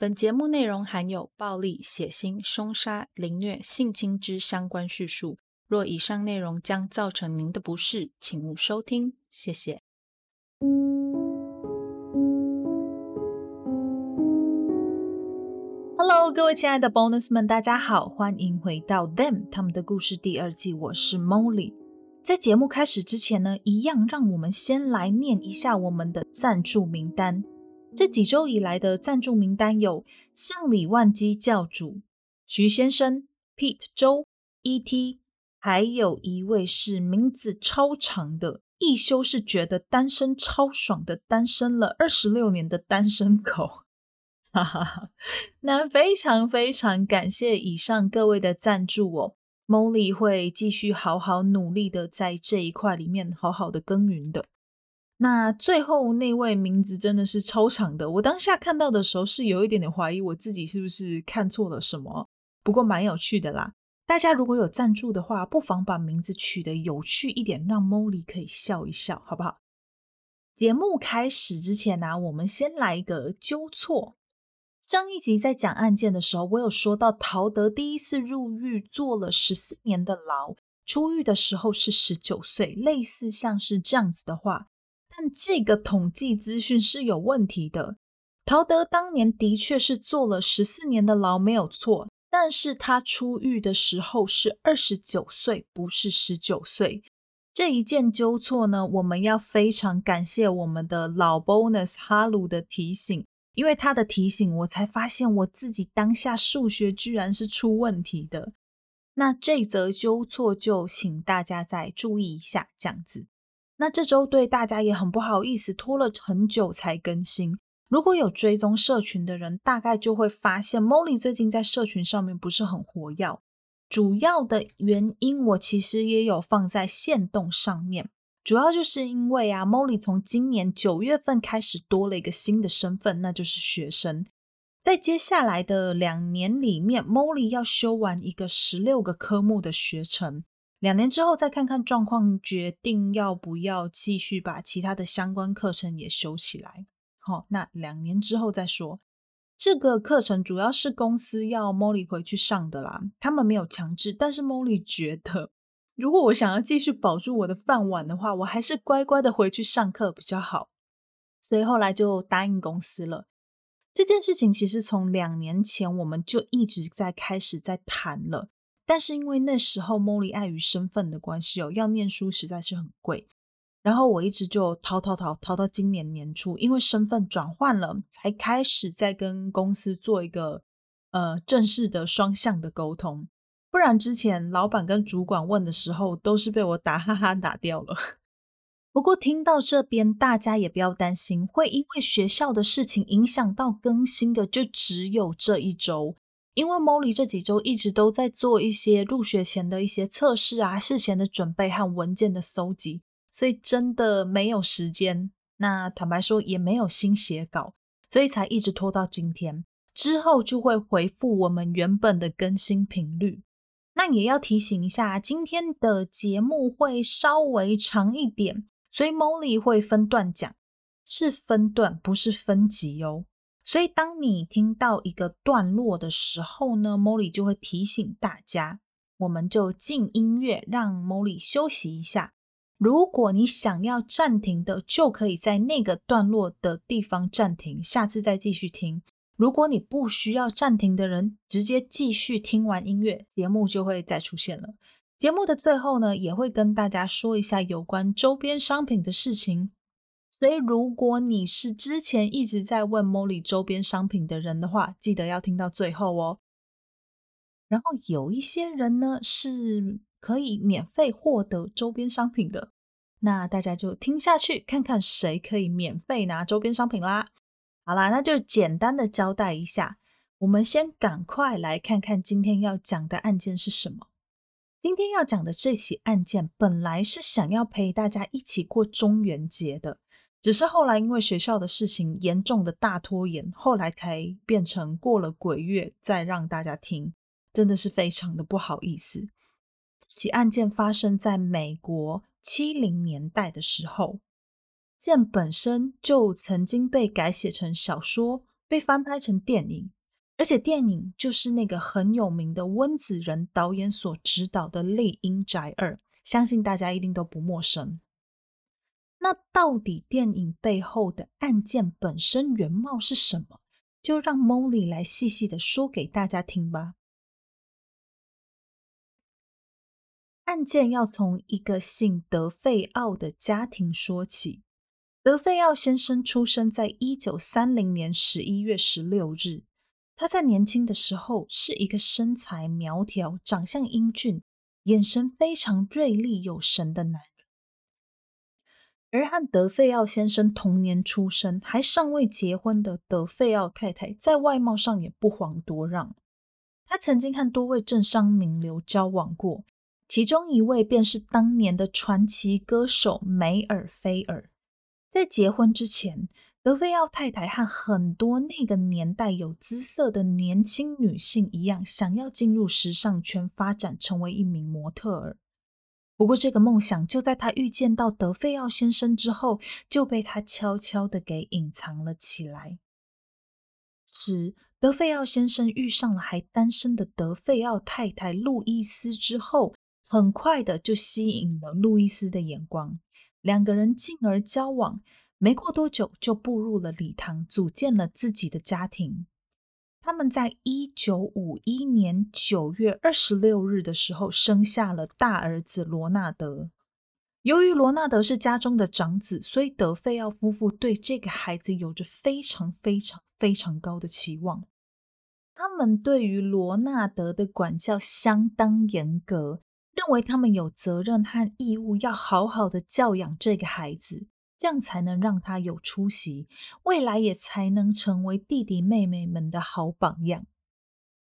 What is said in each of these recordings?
本节目内容含有暴力、血腥、凶杀、凌虐、性侵之相关叙述。若以上内容将造成您的不适，请勿收听。谢谢。Hello，各位亲爱的 Bonus 们，大家好，欢迎回到 Them 他们的故事第二季。我是 Molly。在节目开始之前呢，一样让我们先来念一下我们的赞助名单。这几周以来的赞助名单有：向里万基教主、徐先生、Pete 周、E.T.，还有一位是名字超长的，一休是觉得单身超爽的，单身了二十六年的单身狗。哈哈哈，那非常非常感谢以上各位的赞助哦，Molly 会继续好好努力的在这一块里面好好的耕耘的。那最后那位名字真的是超长的，我当下看到的时候是有一点点怀疑我自己是不是看错了什么，不过蛮有趣的啦。大家如果有赞助的话，不妨把名字取得有趣一点，让 Molly 可以笑一笑，好不好？节目开始之前呢、我们先来一个纠错。上一集在讲案件的时候，我有说到陶德第一次入狱坐了十四年的牢，出狱的时候是十九岁，类似像是这样子的话。但这个统计资讯是有问题的。陶德当年的确是坐了十四年的牢，没有错。但是他出狱的时候是二十九岁，不是十九岁。这一件纠错呢，我们要非常感谢我们的老 bonus 哈鲁的提醒，因为他的提醒，我才发现我自己当下数学居然是出问题的。那这则纠错就请大家再注意一下，这样子。那这周对大家也很不好意思，拖了很久才更新。如果有追踪社群的人，大概就会发现 Molly 最近在社群上面不是很活跃。主要的原因，我其实也有放在限动上面。主要就是因为啊，Molly 从今年九月份开始多了一个新的身份，那就是学生。在接下来的两年里面，Molly 要修完一个十六个科目的学程。两年之后再看看状况，决定要不要继续把其他的相关课程也修起来。好，那两年之后再说。这个课程主要是公司要 Molly 回去上的啦，他们没有强制，但是 Molly 觉得，如果我想要继续保住我的饭碗的话，我还是乖乖的回去上课比较好。所以后来就答应公司了。这件事情其实从两年前我们就一直在开始在谈了。但是因为那时候 Molly 碍于身份的关系哦，要念书实在是很贵，然后我一直就逃逃逃逃到今年年初，因为身份转换了，才开始在跟公司做一个呃正式的双向的沟通，不然之前老板跟主管问的时候都是被我打哈哈打掉了。不过听到这边，大家也不要担心，会因为学校的事情影响到更新的，就只有这一周。因为 Molly 这几周一直都在做一些入学前的一些测试啊，事前的准备和文件的搜集，所以真的没有时间。那坦白说也没有心写稿，所以才一直拖到今天。之后就会回复我们原本的更新频率。那也要提醒一下，今天的节目会稍微长一点，所以 Molly 会分段讲，是分段，不是分集哦。所以，当你听到一个段落的时候呢，Molly 就会提醒大家，我们就静音乐，让 Molly 休息一下。如果你想要暂停的，就可以在那个段落的地方暂停，下次再继续听。如果你不需要暂停的人，直接继续听完音乐，节目就会再出现了。节目的最后呢，也会跟大家说一下有关周边商品的事情。所以，如果你是之前一直在问 Molly 周边商品的人的话，记得要听到最后哦。然后有一些人呢是可以免费获得周边商品的，那大家就听下去，看看谁可以免费拿周边商品啦。好啦，那就简单的交代一下，我们先赶快来看看今天要讲的案件是什么。今天要讲的这起案件，本来是想要陪大家一起过中元节的。只是后来因为学校的事情严重的大拖延，后来才变成过了鬼月再让大家听，真的是非常的不好意思。这起案件发生在美国七零年代的时候，件本身就曾经被改写成小说，被翻拍成电影，而且电影就是那个很有名的温子仁导演所执导的《丽英宅二》，相信大家一定都不陌生。那到底电影背后的案件本身原貌是什么？就让 Molly 来细细的说给大家听吧。案件要从一个姓德费奥的家庭说起。德费奥先生出生在一九三零年十一月十六日。他在年轻的时候是一个身材苗条、长相英俊、眼神非常锐利有神的男人。而和德费奥先生同年出生、还尚未结婚的德费奥太太，在外貌上也不遑多让。她曾经和多位政商名流交往过。其中一位便是当年的传奇歌手梅尔菲尔。在结婚之前，德菲奥太太和很多那个年代有姿色的年轻女性一样，想要进入时尚圈发展，成为一名模特儿。不过，这个梦想就在他遇见到德菲奥先生之后，就被他悄悄地给隐藏了起来。是德菲奥先生遇上了还单身的德菲奥太太路易斯之后。很快的就吸引了路易斯的眼光，两个人进而交往，没过多久就步入了礼堂，组建了自己的家庭。他们在一九五一年九月二十六日的时候生下了大儿子罗纳德。由于罗纳德是家中的长子，所以德费奥夫妇对这个孩子有着非常非常非常高的期望。他们对于罗纳德的管教相当严格。认为他们有责任和义务要好好的教养这个孩子，这样才能让他有出息，未来也才能成为弟弟妹妹们的好榜样。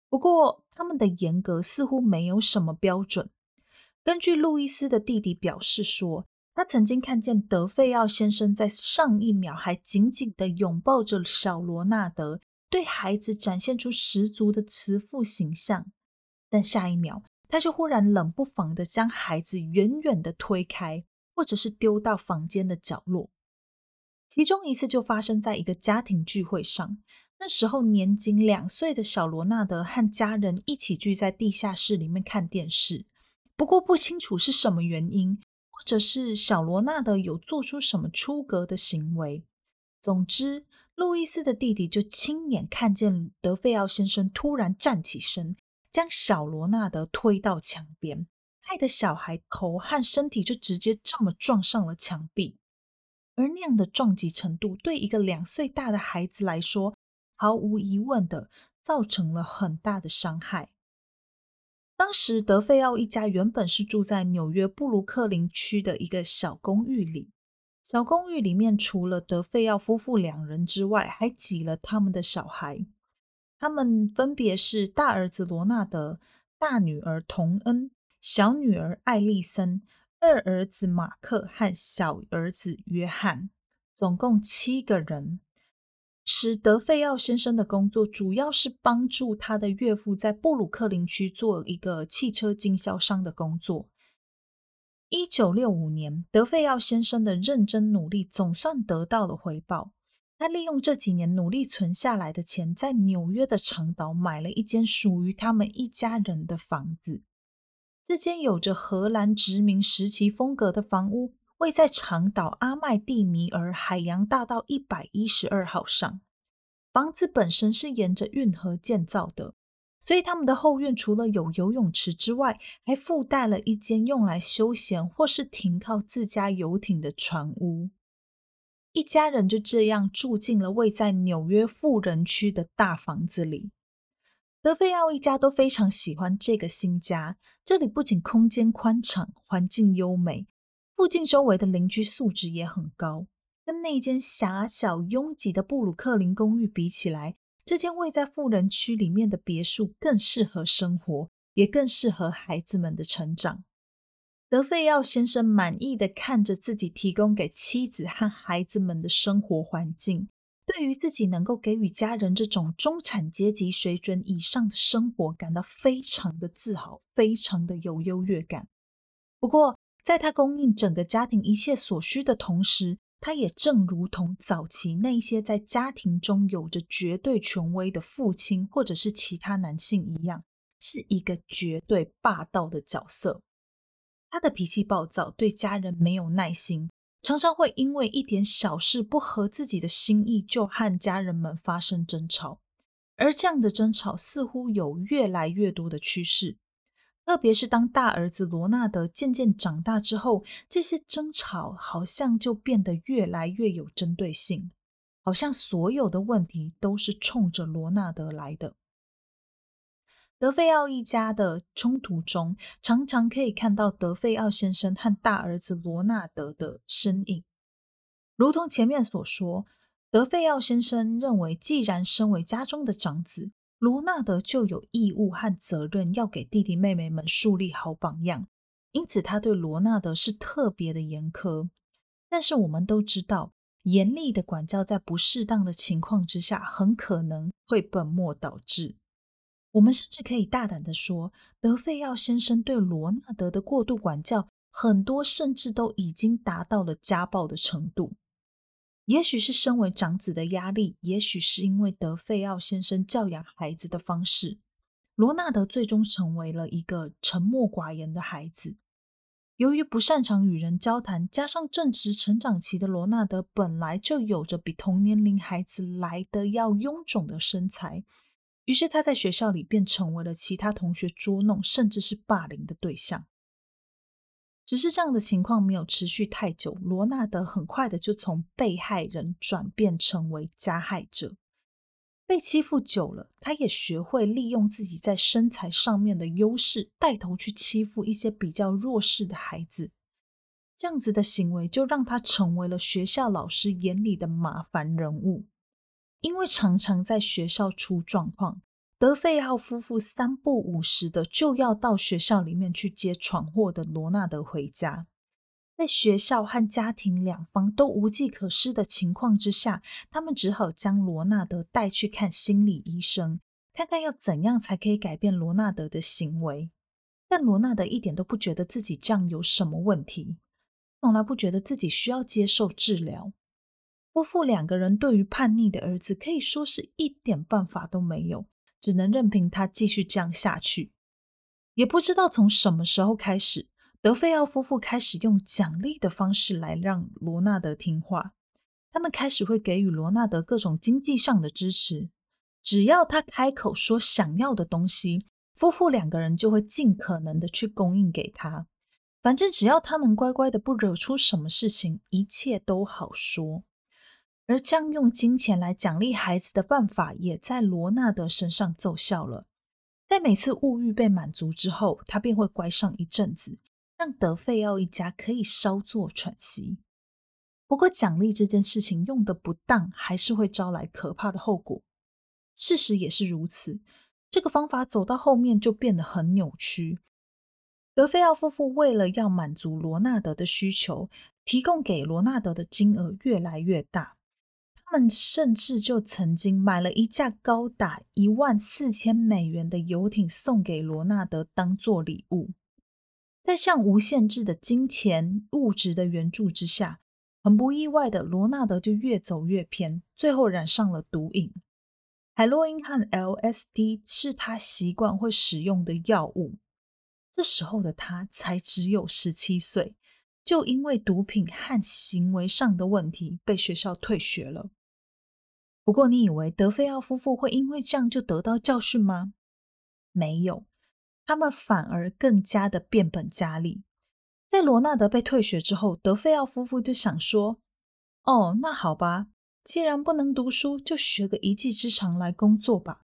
不过，他们的严格似乎没有什么标准。根据路易斯的弟弟表示说，他曾经看见德费奥先生在上一秒还紧紧地拥抱着小罗纳德，对孩子展现出十足的慈父形象，但下一秒。他就忽然冷不防的将孩子远远的推开，或者是丢到房间的角落。其中一次就发生在一个家庭聚会上，那时候年仅两岁的小罗纳德和家人一起聚在地下室里面看电视。不过不清楚是什么原因，或者是小罗纳德有做出什么出格的行为。总之，路易斯的弟弟就亲眼看见德费奥先生突然站起身。将小罗纳德推到墙边，害得小孩头和身体就直接这么撞上了墙壁。而那样的撞击程度，对一个两岁大的孩子来说，毫无疑问的造成了很大的伤害。当时德费奥一家原本是住在纽约布鲁克林区的一个小公寓里，小公寓里面除了德费奥夫妇两人之外，还挤了他们的小孩。他们分别是大儿子罗纳德、大女儿童恩、小女儿艾丽森、二儿子马克和小儿子约翰，总共七个人。使德费奥先生的工作主要是帮助他的岳父在布鲁克林区做一个汽车经销商的工作。一九六五年，德费奥先生的认真努力总算得到了回报。他利用这几年努力存下来的钱，在纽约的长岛买了一间属于他们一家人的房子。这间有着荷兰殖民时期风格的房屋，位在长岛阿麦蒂米尔海洋大道一百一十二号上。房子本身是沿着运河建造的，所以他们的后院除了有游泳池之外，还附带了一间用来休闲或是停靠自家游艇的船屋。一家人就这样住进了位在纽约富人区的大房子里。德费奥一家都非常喜欢这个新家，这里不仅空间宽敞，环境优美，附近周围的邻居素质也很高。跟那间狭小拥挤的布鲁克林公寓比起来，这间位在富人区里面的别墅更适合生活，也更适合孩子们的成长。德费奥先生满意的看着自己提供给妻子和孩子们的生活环境，对于自己能够给予家人这种中产阶级水准以上的生活感到非常的自豪，非常的有优越感。不过，在他供应整个家庭一切所需的同时，他也正如同早期那些在家庭中有着绝对权威的父亲或者是其他男性一样，是一个绝对霸道的角色。他的脾气暴躁，对家人没有耐心，常常会因为一点小事不合自己的心意，就和家人们发生争吵。而这样的争吵似乎有越来越多的趋势。特别是当大儿子罗纳德渐渐长大之后，这些争吵好像就变得越来越有针对性，好像所有的问题都是冲着罗纳德来的。德费奥一家的冲突中，常常可以看到德费奥先生和大儿子罗纳德的身影。如同前面所说，德费奥先生认为，既然身为家中的长子，罗纳德就有义务和责任要给弟弟妹妹们树立好榜样，因此他对罗纳德是特别的严苛。但是我们都知道，严厉的管教在不适当的情况之下，很可能会本末倒置。我们甚至可以大胆的说，德费奥先生对罗纳德的过度管教，很多甚至都已经达到了家暴的程度。也许是身为长子的压力，也许是因为德费奥先生教养孩子的方式，罗纳德最终成为了一个沉默寡言的孩子。由于不擅长与人交谈，加上正值成长期的罗纳德本来就有着比同年龄孩子来得要臃肿的身材，于是他在学校里便成为了其他同学捉弄，甚至是霸凌的对象。只是这样的情况没有持续太久，罗纳德很快的就从被害人转变成为加害者。被欺负久了，他也学会利用自己在身材上面的优势，带头去欺负一些比较弱势的孩子。这样子的行为就让他成为了学校老师眼里的麻烦人物，因为常常在学校出状况。德费奥夫妇三不五时的就要到学校里面去接闯祸的罗纳德回家，在学校和家庭两方都无计可施的情况之下，他们只好将罗纳德带去看心理医生，看看要怎样才可以改变罗纳德的行为。但罗纳德一点都不觉得自己这样有什么问题，从来不觉得自己需要接受治疗。夫妇两个人对于叛逆的儿子可以说是一点办法都没有。只能任凭他继续这样下去，也不知道从什么时候开始，德费奥夫妇开始用奖励的方式来让罗纳德听话。他们开始会给予罗纳德各种经济上的支持，只要他开口说想要的东西，夫妇两个人就会尽可能的去供应给他。反正只要他能乖乖的不惹出什么事情，一切都好说。而将用金钱来奖励孩子的办法，也在罗纳德身上奏效了。在每次物欲被满足之后，他便会乖上一阵子，让德费奥一家可以稍作喘息。不过，奖励这件事情用得不当，还是会招来可怕的后果。事实也是如此，这个方法走到后面就变得很扭曲。德费奥夫妇为了要满足罗纳德的需求，提供给罗纳德的金额越来越大。他们甚至就曾经买了一架高达一万四千美元的游艇送给罗纳德当做礼物。在向无限制的金钱物质的援助之下，很不意外的，罗纳德就越走越偏，最后染上了毒瘾。海洛因和 LSD 是他习惯会使用的药物。这时候的他才只有十七岁，就因为毒品和行为上的问题被学校退学了。不过，你以为德费奥夫妇会因为这样就得到教训吗？没有，他们反而更加的变本加厉。在罗纳德被退学之后，德费奥夫妇就想说：“哦，那好吧，既然不能读书，就学个一技之长来工作吧。”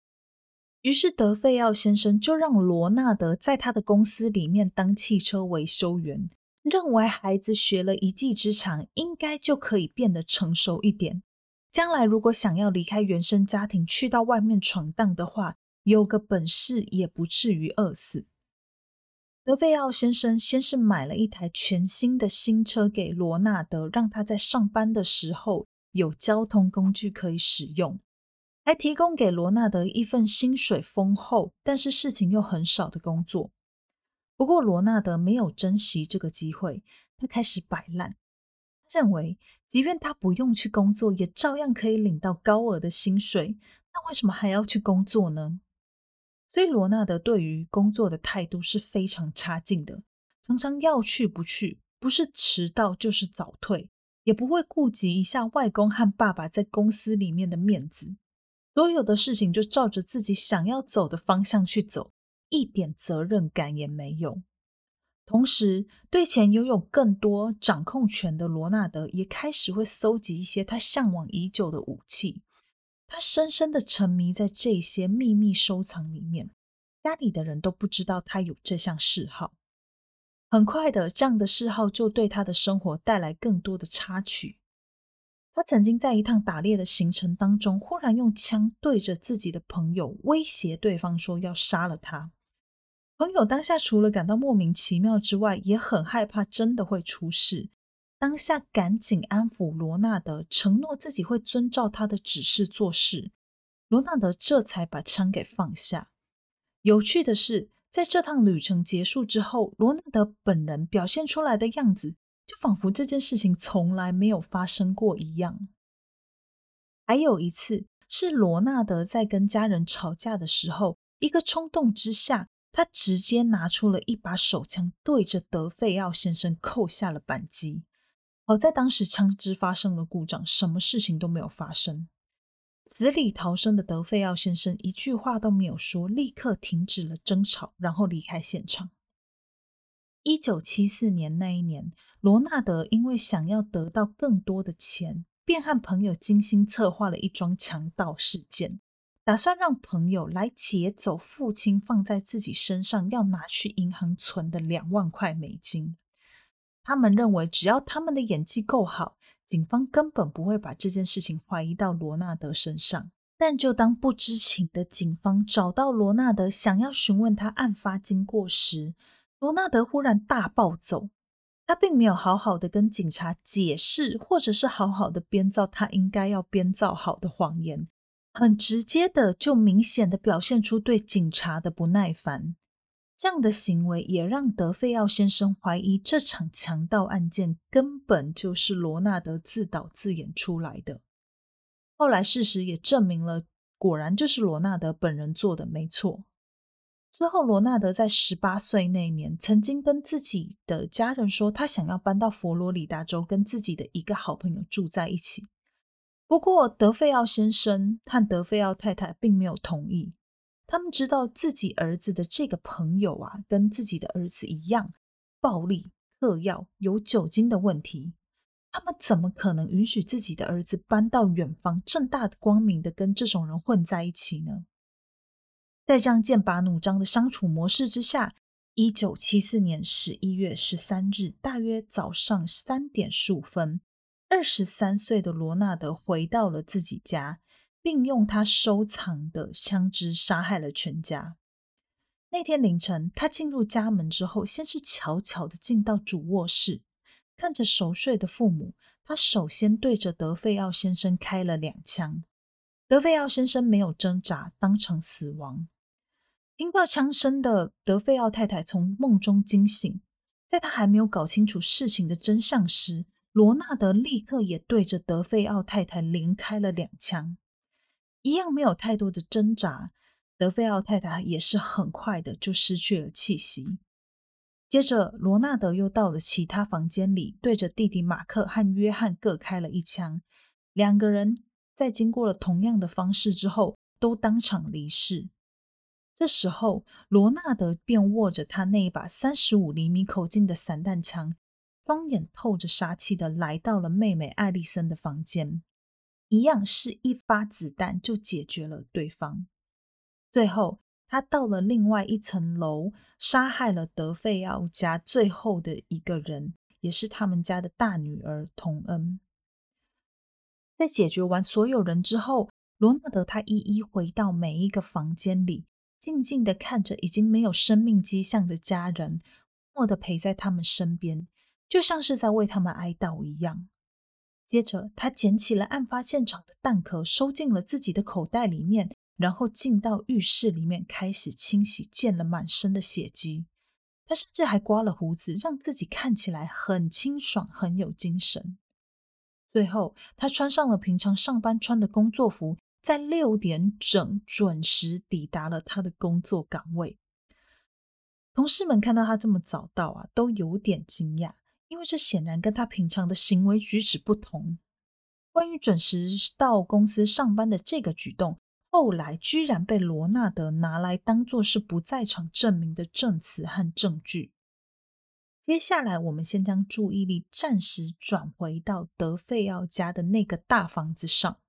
于是，德费奥先生就让罗纳德在他的公司里面当汽车维修员，认为孩子学了一技之长，应该就可以变得成熟一点。将来如果想要离开原生家庭去到外面闯荡的话，有个本事也不至于饿死。德费奥先生先是买了一台全新的新车给罗纳德，让他在上班的时候有交通工具可以使用，还提供给罗纳德一份薪水丰厚，但是事情又很少的工作。不过罗纳德没有珍惜这个机会，他开始摆烂。认为，即便他不用去工作，也照样可以领到高额的薪水，那为什么还要去工作呢？所以，罗纳德对于工作的态度是非常差劲的，常常要去不去，不是迟到就是早退，也不会顾及一下外公和爸爸在公司里面的面子。所有的事情就照着自己想要走的方向去走，一点责任感也没有。同时，对钱拥有更多掌控权的罗纳德也开始会搜集一些他向往已久的武器。他深深的沉迷在这些秘密收藏里面，家里的人都不知道他有这项嗜好。很快的，这样的嗜好就对他的生活带来更多的插曲。他曾经在一趟打猎的行程当中，忽然用枪对着自己的朋友威胁对方说要杀了他。朋友当下除了感到莫名其妙之外，也很害怕真的会出事。当下赶紧安抚罗纳德，承诺自己会遵照他的指示做事。罗纳德这才把枪给放下。有趣的是，在这趟旅程结束之后，罗纳德本人表现出来的样子。就仿佛这件事情从来没有发生过一样。还有一次是罗纳德在跟家人吵架的时候，一个冲动之下，他直接拿出了一把手枪，对着德费奥先生扣下了扳机。好在当时枪支发生了故障，什么事情都没有发生。死里逃生的德费奥先生一句话都没有说，立刻停止了争吵，然后离开现场。一九七四年那一年，罗纳德因为想要得到更多的钱，便和朋友精心策划了一桩强盗事件，打算让朋友来劫走父亲放在自己身上要拿去银行存的两万块美金。他们认为，只要他们的演技够好，警方根本不会把这件事情怀疑到罗纳德身上。但就当不知情的警方找到罗纳德，想要询问他案发经过时，罗纳德忽然大暴走，他并没有好好的跟警察解释，或者是好好的编造他应该要编造好的谎言，很直接的就明显的表现出对警察的不耐烦。这样的行为也让德费奥先生怀疑这场强盗案件根本就是罗纳德自导自演出来的。后来事实也证明了，果然就是罗纳德本人做的，没错。之后，罗纳德在十八岁那年，曾经跟自己的家人说，他想要搬到佛罗里达州，跟自己的一个好朋友住在一起。不过，德费奥先生和德费奥太太并没有同意。他们知道自己儿子的这个朋友啊，跟自己的儿子一样，暴力、嗑药、有酒精的问题。他们怎么可能允许自己的儿子搬到远方，正大光明的跟这种人混在一起呢？在这样剑拔弩张的相处模式之下，一九七四年十一月十三日，大约早上三点十五分，二十三岁的罗纳德回到了自己家，并用他收藏的枪支杀害了全家。那天凌晨，他进入家门之后，先是悄悄地进到主卧室，看着熟睡的父母，他首先对着德费奥先生开了两枪。德费奥先生没有挣扎，当场死亡。听到枪声的德费奥太太从梦中惊醒，在她还没有搞清楚事情的真相时，罗纳德立刻也对着德费奥太太连开了两枪，一样没有太多的挣扎。德费奥太太也是很快的就失去了气息。接着，罗纳德又到了其他房间里，对着弟弟马克和约翰各开了一枪，两个人在经过了同样的方式之后，都当场离世。这时候，罗纳德便握着他那一把三十五厘米口径的散弹枪，双眼透着杀气的来到了妹妹艾丽森的房间，一样是一发子弹就解决了对方。最后，他到了另外一层楼，杀害了德费奥家最后的一个人，也是他们家的大女儿童恩。在解决完所有人之后，罗纳德他一一回到每一个房间里。静静的看着已经没有生命迹象的家人，默默的陪在他们身边，就像是在为他们哀悼一样。接着，他捡起了案发现场的弹壳，收进了自己的口袋里面，然后进到浴室里面开始清洗溅了满身的血迹。他甚至还刮了胡子，让自己看起来很清爽，很有精神。最后，他穿上了平常上班穿的工作服，在六点整准时抵达了他的工作岗位。同事们看到他这么早到啊，都有点惊讶，因为这显然跟他平常的行为举止不同。关于准时到公司上班的这个举动，后来居然被罗纳德拿来当作是不在场证明的证词和证据。接下来，我们先将注意力暂时转回到德费奥家的那个大房子上。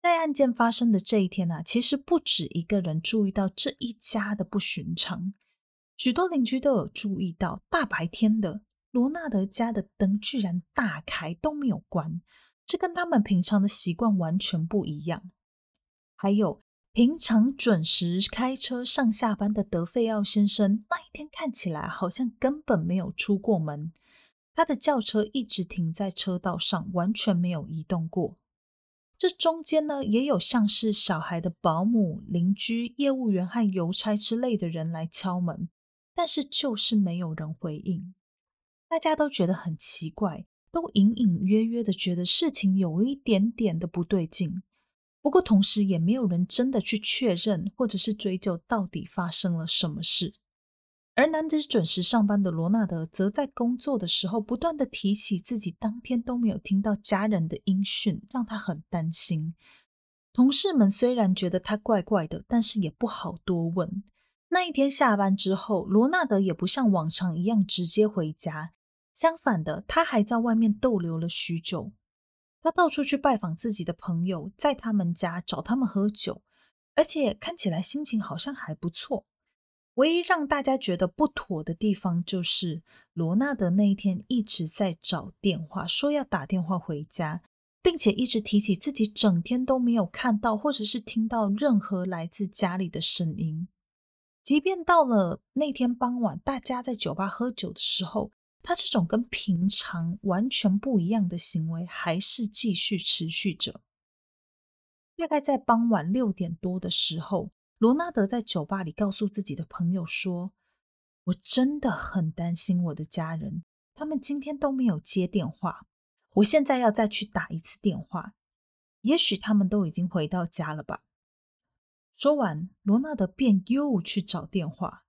在案件发生的这一天啊，其实不止一个人注意到这一家的不寻常，许多邻居都有注意到，大白天的罗纳德家的灯居然大开都没有关，这跟他们平常的习惯完全不一样。还有。平常准时开车上下班的德费奥先生，那一天看起来好像根本没有出过门。他的轿车一直停在车道上，完全没有移动过。这中间呢，也有像是小孩的保姆、邻居、业务员和邮差之类的人来敲门，但是就是没有人回应。大家都觉得很奇怪，都隐隐约约的觉得事情有一点点的不对劲。不过，同时也没有人真的去确认，或者是追究到底发生了什么事。而男子准时上班的罗纳德，则在工作的时候不断的提起自己当天都没有听到家人的音讯，让他很担心。同事们虽然觉得他怪怪的，但是也不好多问。那一天下班之后，罗纳德也不像往常一样直接回家，相反的，他还在外面逗留了许久。他到处去拜访自己的朋友，在他们家找他们喝酒，而且看起来心情好像还不错。唯一让大家觉得不妥的地方，就是罗纳德那一天一直在找电话，说要打电话回家，并且一直提起自己整天都没有看到或者是听到任何来自家里的声音。即便到了那天傍晚，大家在酒吧喝酒的时候，他这种跟平常完全不一样的行为还是继续持续着。大概在傍晚六点多的时候，罗纳德在酒吧里告诉自己的朋友说：“我真的很担心我的家人，他们今天都没有接电话。我现在要再去打一次电话，也许他们都已经回到家了吧。”说完，罗纳德便又去找电话。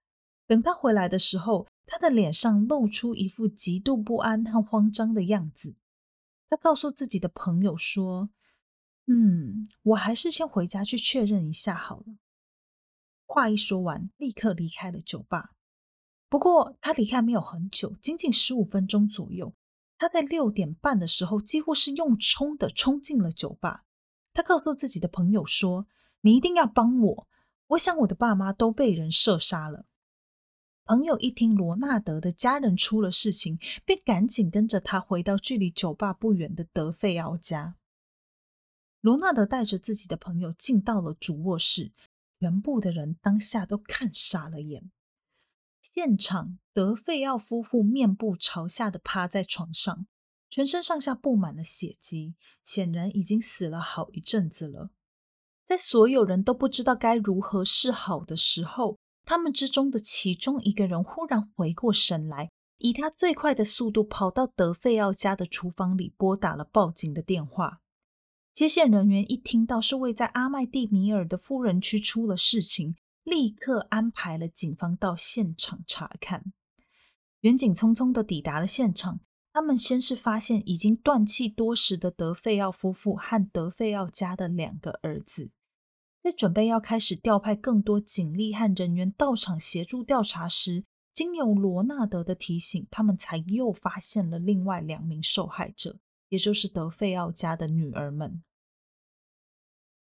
等他回来的时候，他的脸上露出一副极度不安和慌张的样子。他告诉自己的朋友说：“嗯，我还是先回家去确认一下好了。”话一说完，立刻离开了酒吧。不过他离开没有很久，仅仅十五分钟左右。他在六点半的时候，几乎是用冲的冲进了酒吧。他告诉自己的朋友说：“你一定要帮我，我想我的爸妈都被人射杀了。”朋友一听罗纳德的家人出了事情，便赶紧跟着他回到距离酒吧不远的德费奥家。罗纳德带着自己的朋友进到了主卧室，全部的人当下都看傻了眼。现场，德费奥夫妇面部朝下的趴在床上，全身上下布满了血迹，显然已经死了好一阵子了。在所有人都不知道该如何是好的时候，他们之中的其中一个人忽然回过神来，以他最快的速度跑到德费奥家的厨房里，拨打了报警的电话。接线人员一听到是位在阿麦蒂米尔的富人区出了事情，立刻安排了警方到现场查看。远警匆匆地抵达了现场，他们先是发现已经断气多时的德费奥夫妇和德费奥家的两个儿子。在准备要开始调派更多警力和人员到场协助调查时，经由罗纳德的提醒，他们才又发现了另外两名受害者，也就是德费奥家的女儿们。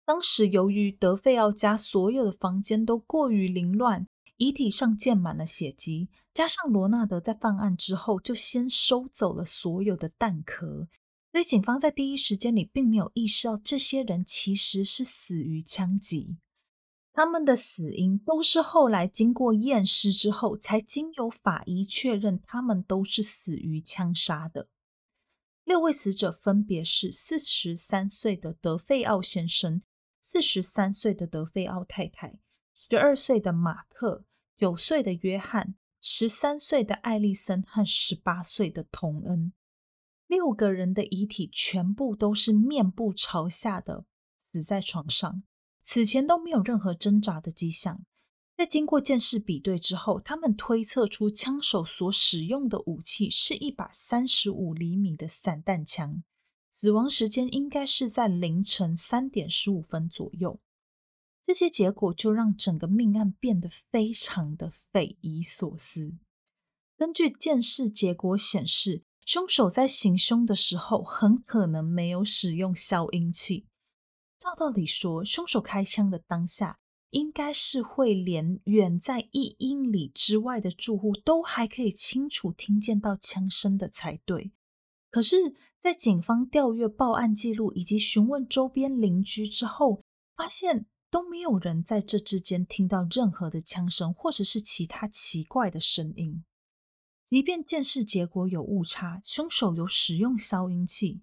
当时由于德费奥家所有的房间都过于凌乱，遗体上溅满了血迹，加上罗纳德在犯案之后就先收走了所有的弹壳。所以警方在第一时间里并没有意识到这些人其实是死于枪击，他们的死因都是后来经过验尸之后，才经由法医确认他们都是死于枪杀的。六位死者分别是四十三岁的德费奥先生、四十三岁的德费奥太太、十二岁的马克、九岁的约翰、十三岁的艾丽森和十八岁的童恩。六个人的遗体全部都是面部朝下的死在床上，此前都没有任何挣扎的迹象。在经过鉴识比对之后，他们推测出枪手所使用的武器是一把三十五厘米的散弹枪，死亡时间应该是在凌晨三点十五分左右。这些结果就让整个命案变得非常的匪夷所思。根据鉴识结果显示，凶手在行凶的时候很可能没有使用消音器。照道理说，凶手开枪的当下，应该是会连远在一英里之外的住户都还可以清楚听见到枪声的才对。可是，在警方调阅报案记录以及询问周边邻居之后，发现都没有人在这之间听到任何的枪声，或者是其他奇怪的声音。即便电视结果有误差，凶手有使用消音器，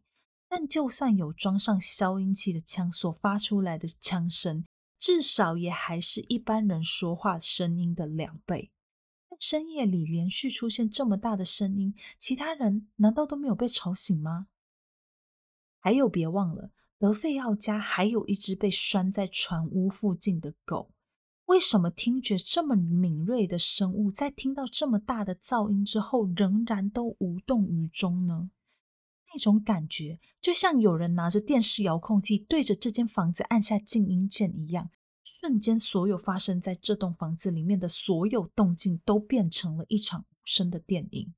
但就算有装上消音器的枪所发出来的枪声，至少也还是一般人说话声音的两倍。在深夜里连续出现这么大的声音，其他人难道都没有被吵醒吗？还有，别忘了，德费奥家还有一只被拴在船屋附近的狗。为什么听觉这么敏锐的生物，在听到这么大的噪音之后，仍然都无动于衷呢？那种感觉就像有人拿着电视遥控器对着这间房子按下静音键一样，瞬间所有发生在这栋房子里面的所有动静都变成了一场无声的电影。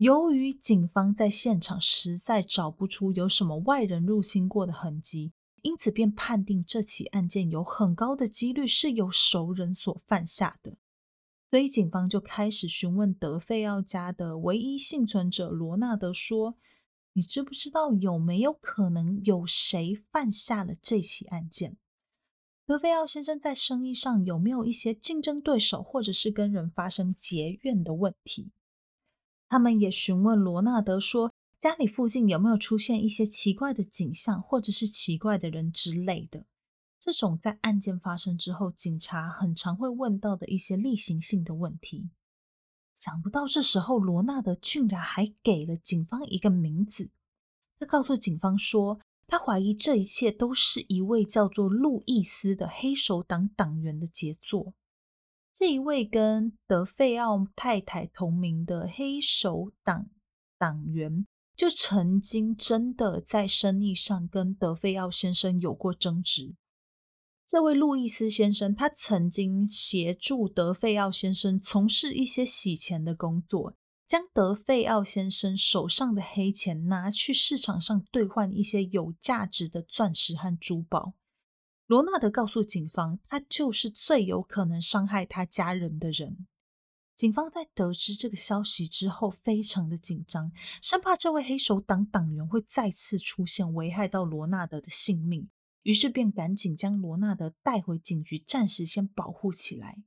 由于警方在现场实在找不出有什么外人入侵过的痕迹，因此便判定这起案件有很高的几率是由熟人所犯下的。所以，警方就开始询问德费奥家的唯一幸存者罗纳德说：“你知不知道有没有可能有谁犯下了这起案件？德费奥先生在生意上有没有一些竞争对手，或者是跟人发生结怨的问题？”他们也询问罗纳德说：“家里附近有没有出现一些奇怪的景象，或者是奇怪的人之类的？”这种在案件发生之后，警察很常会问到的一些例行性的问题。想不到这时候，罗纳德竟然还给了警方一个名字。他告诉警方说，他怀疑这一切都是一位叫做路易斯的黑手党党员的杰作。这一位跟德费奥太太同名的黑手党党员，就曾经真的在生意上跟德费奥先生有过争执。这位路易斯先生，他曾经协助德费奥先生从事一些洗钱的工作，将德费奥先生手上的黑钱拿去市场上兑换一些有价值的钻石和珠宝。罗纳德告诉警方，他就是最有可能伤害他家人的人。警方在得知这个消息之后，非常的紧张，生怕这位黑手党党员会再次出现，危害到罗纳德的性命。于是便赶紧将罗纳德带回警局，暂时先保护起来。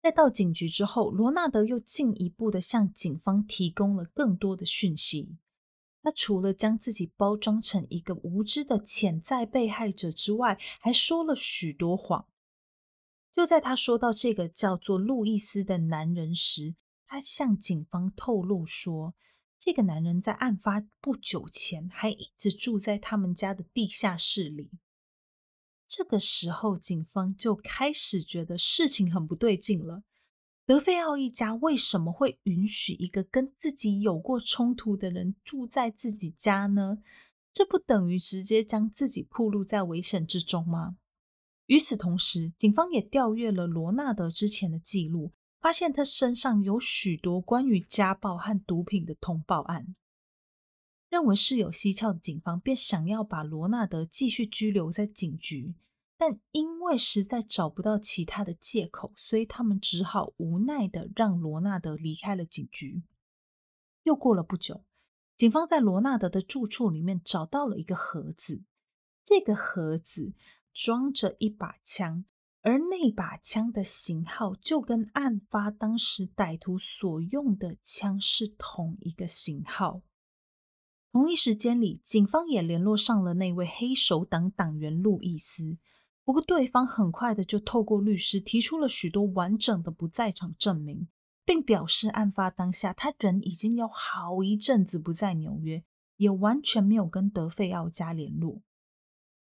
在到警局之后，罗纳德又进一步的向警方提供了更多的讯息。他除了将自己包装成一个无知的潜在被害者之外，还说了许多谎。就在他说到这个叫做路易斯的男人时，他向警方透露说，这个男人在案发不久前还一直住在他们家的地下室里。这个时候，警方就开始觉得事情很不对劲了。德菲奥一家为什么会允许一个跟自己有过冲突的人住在自己家呢？这不等于直接将自己暴露在危险之中吗？与此同时，警方也调阅了罗纳德之前的记录。发现他身上有许多关于家暴和毒品的通报案，认为事有蹊跷的警方便想要把罗纳德继续拘留在警局，但因为实在找不到其他的借口，所以他们只好无奈的让罗纳德离开了警局。又过了不久，警方在罗纳德的住处里面找到了一个盒子，这个盒子装着一把枪。而那把枪的型号就跟案发当时歹徒所用的枪是同一个型号。同一时间里，警方也联络上了那位黑手党党员路易斯。不过，对方很快的就透过律师提出了许多完整的不在场证明，并表示案发当下他人已经有好一阵子不在纽约，也完全没有跟德费奥家联络。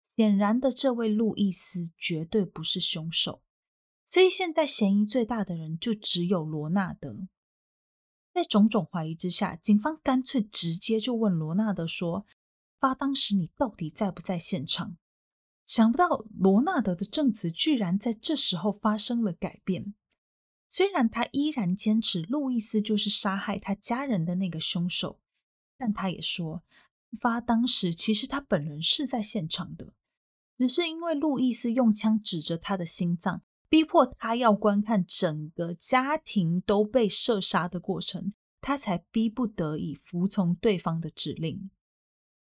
显然的，这位路易斯绝对不是凶手，所以现在嫌疑最大的人就只有罗纳德。在种种怀疑之下，警方干脆直接就问罗纳德说：“发当时你到底在不在现场？”想不到罗纳德的证词居然在这时候发生了改变。虽然他依然坚持路易斯就是杀害他家人的那个凶手，但他也说，发当时其实他本人是在现场的，只是因为路易斯用枪指着他的心脏，逼迫他要观看整个家庭都被射杀的过程，他才逼不得已服从对方的指令。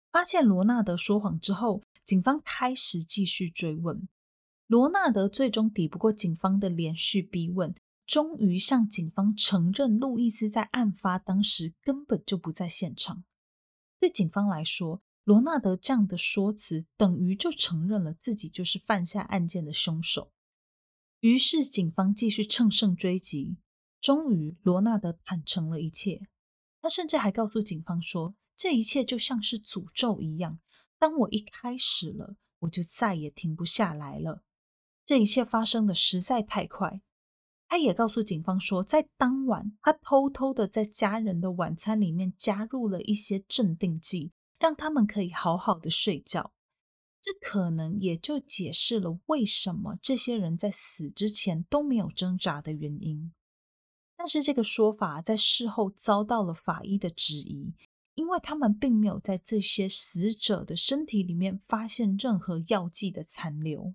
发现罗纳德说谎之后，警方开始继续追问。罗纳德最终抵不过警方的连续逼问。终于向警方承认，路易斯在案发当时根本就不在现场。对警方来说，罗纳德这样的说辞等于就承认了自己就是犯下案件的凶手。于是，警方继续乘胜追击。终于，罗纳德坦诚了一切。他甚至还告诉警方说：“这一切就像是诅咒一样，当我一开始了，我就再也停不下来了。这一切发生的实在太快。”他也告诉警方说，在当晚，他偷偷的在家人的晚餐里面加入了一些镇定剂，让他们可以好好的睡觉。这可能也就解释了为什么这些人在死之前都没有挣扎的原因。但是这个说法在事后遭到了法医的质疑，因为他们并没有在这些死者的身体里面发现任何药剂的残留。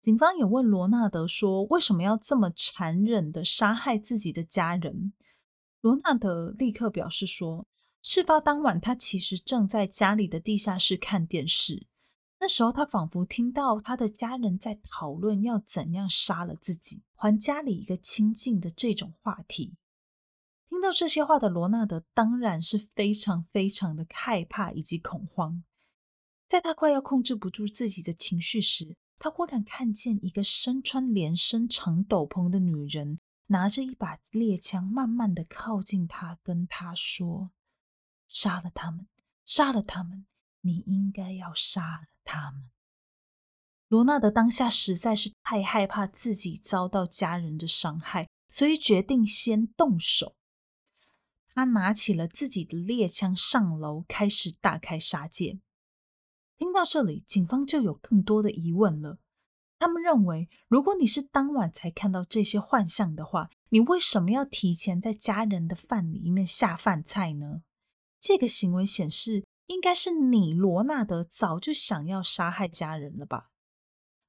警方也问罗纳德说：“为什么要这么残忍的杀害自己的家人？”罗纳德立刻表示说：“事发当晚，他其实正在家里的地下室看电视。那时候，他仿佛听到他的家人在讨论要怎样杀了自己，还家里一个清静的这种话题。听到这些话的罗纳德当然是非常非常的害怕以及恐慌。在他快要控制不住自己的情绪时，他忽然看见一个身穿连身长斗篷的女人，拿着一把猎枪，慢慢的靠近他，跟他说：“杀了他们，杀了他们，你应该要杀了他们。”罗纳德当下实在是太害怕自己遭到家人的伤害，所以决定先动手。他拿起了自己的猎枪，上楼开始大开杀戒。听到这里，警方就有更多的疑问了。他们认为，如果你是当晚才看到这些幻象的话，你为什么要提前在家人的饭里面下饭菜呢？这个行为显示，应该是你罗纳德早就想要杀害家人了吧？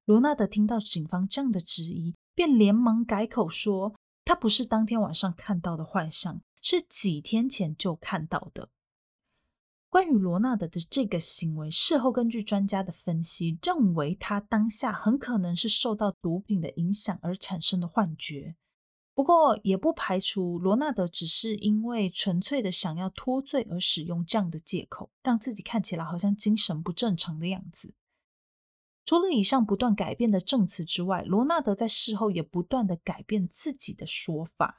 罗纳德听到警方这样的质疑，便连忙改口说，他不是当天晚上看到的幻象，是几天前就看到的。关于罗纳德的这个行为，事后根据专家的分析，认为他当下很可能是受到毒品的影响而产生的幻觉。不过，也不排除罗纳德只是因为纯粹的想要脱罪而使用这样的借口，让自己看起来好像精神不正常的样子。除了以上不断改变的证词之外，罗纳德在事后也不断的改变自己的说法。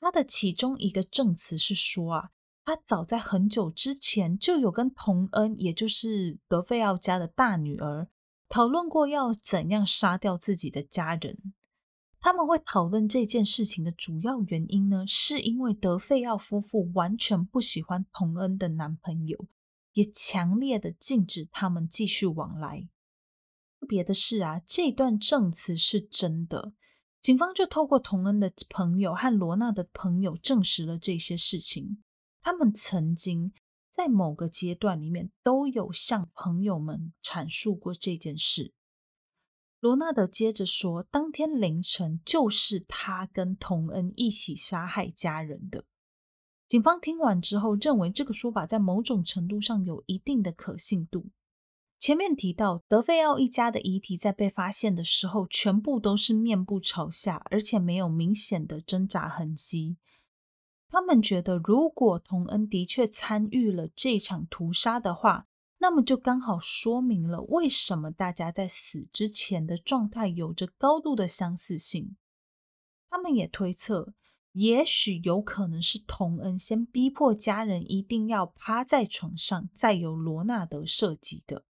他的其中一个证词是说啊。他早在很久之前就有跟童恩，也就是德费奥家的大女儿，讨论过要怎样杀掉自己的家人。他们会讨论这件事情的主要原因呢，是因为德费奥夫妇完全不喜欢童恩的男朋友，也强烈的禁止他们继续往来。特别的是啊，这段证词是真的，警方就透过童恩的朋友和罗娜的朋友证实了这些事情。他们曾经在某个阶段里面都有向朋友们阐述过这件事。罗纳德接着说，当天凌晨就是他跟童恩一起杀害家人的。警方听完之后认为这个说法在某种程度上有一定的可信度。前面提到德费奥一家的遗体在被发现的时候，全部都是面部朝下，而且没有明显的挣扎痕迹。他们觉得，如果童恩的确参与了这场屠杀的话，那么就刚好说明了为什么大家在死之前的状态有着高度的相似性。他们也推测，也许有可能是童恩先逼迫家人一定要趴在床上，再由罗纳德设计的。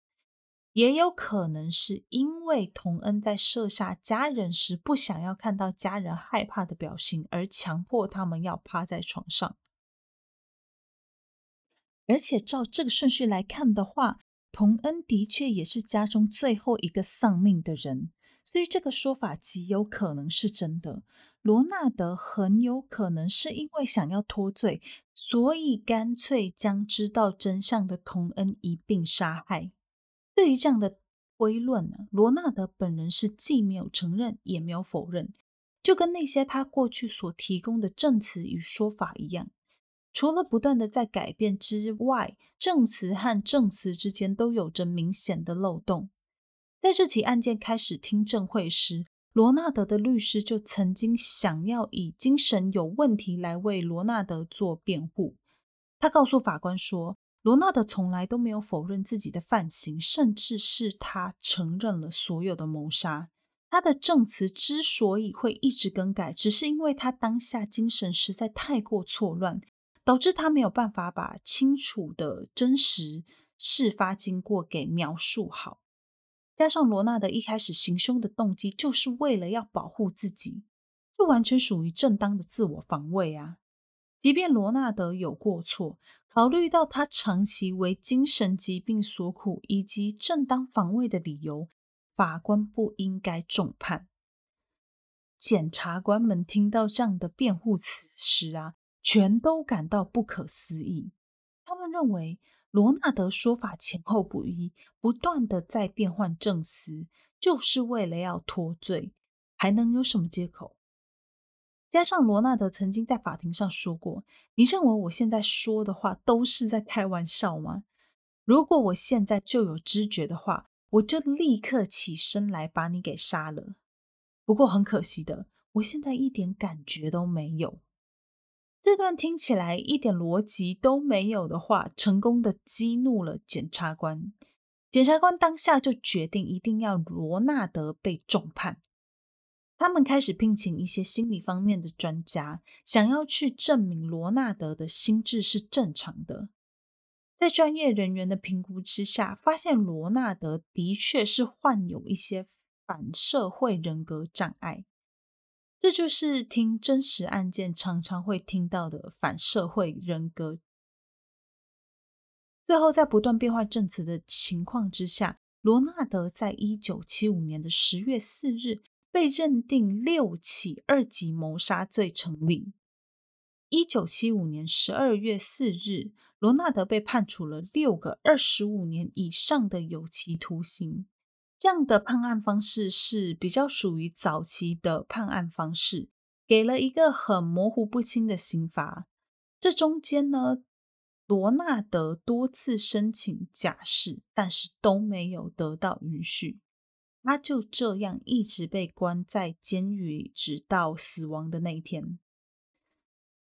也有可能是因为童恩在射杀家人时不想要看到家人害怕的表情，而强迫他们要趴在床上。而且照这个顺序来看的话，童恩的确也是家中最后一个丧命的人，所以这个说法极有可能是真的。罗纳德很有可能是因为想要脱罪，所以干脆将知道真相的童恩一并杀害。对于这样的推论呢，罗纳德本人是既没有承认，也没有否认，就跟那些他过去所提供的证词与说法一样，除了不断的在改变之外，证词和证词之间都有着明显的漏洞。在这起案件开始听证会时，罗纳德的律师就曾经想要以精神有问题来为罗纳德做辩护，他告诉法官说，罗纳德从来都没有否认自己的犯行，甚至是他承认了所有的谋杀。他的证词之所以会一直更改，只是因为他当下精神实在太过错乱，导致他没有办法把清楚的真实事发经过给描述好。加上罗纳德一开始行凶的动机就是为了要保护自己，这完全属于正当的自我防卫啊。即便罗纳德有过错，考虑到他长期为精神疾病所苦，以及正当防卫的理由，法官不应该重判。检察官们听到这样的辩护词时啊，全都感到不可思议。他们认为罗纳德说法前后不一，不断的在变换证词，就是为了要脱罪，还能有什么借口？加上罗纳德曾经在法庭上说过：“你认为我现在说的话都是在开玩笑吗？如果我现在就有知觉的话，我就立刻起身来把你给杀了。不过很可惜的，我现在一点感觉都没有。”这段听起来一点逻辑都没有的话，成功的激怒了检察官。检察官当下就决定一定要罗纳德被重判。他们开始聘请一些心理方面的专家，想要去证明罗纳德的心智是正常的。在专业人员的评估之下，发现罗纳德的确是患有一些反社会人格障碍。这就是听真实案件常常会听到的反社会人格。最后，在不断变化证词的情况之下，罗纳德在一九七五年的十月四日，被认定六起二级谋杀罪成立。一九七五年十二月四日，罗纳德被判处了六个二十五年以上的有期徒刑。这样的判案方式是比较属于早期的判案方式，给了一个很模糊不清的刑罚。这中间呢，罗纳德多次申请假释，但是都没有得到允许。他就这样一直被关在监狱里，直到死亡的那一天。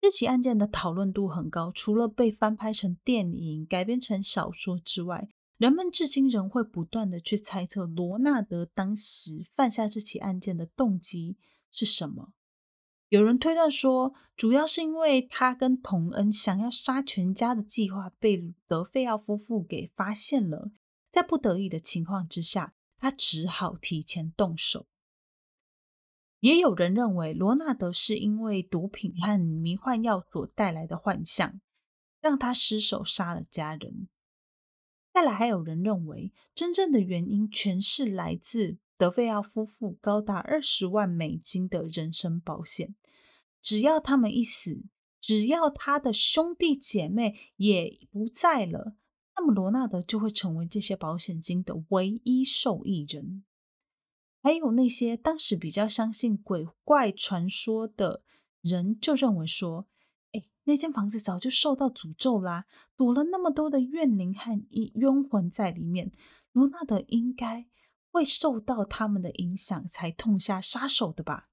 这起案件的讨论度很高，除了被翻拍成电影、改编成小说之外，人们至今仍会不断的去猜测罗纳德当时犯下这起案件的动机是什么。有人推断说，主要是因为他跟童恩想要杀全家的计划被德费奥夫妇给发现了，在不得已的情况之下。他只好提前动手。也有人认为，罗纳德是因为毒品和迷幻药所带来的幻象，让他失手杀了家人。再来，还有人认为，真正的原因全是来自德费奥夫妇高达二十万美金的人身保险。只要他们一死，只要他的兄弟姐妹也不在了。那么罗纳德就会成为这些保险金的唯一受益人。还有那些当时比较相信鬼怪传说的人，就认为说：“哎，那间房子早就受到诅咒啦，躲了那么多的怨灵和冤魂在里面，罗纳德应该会受到他们的影响，才痛下杀手的吧？”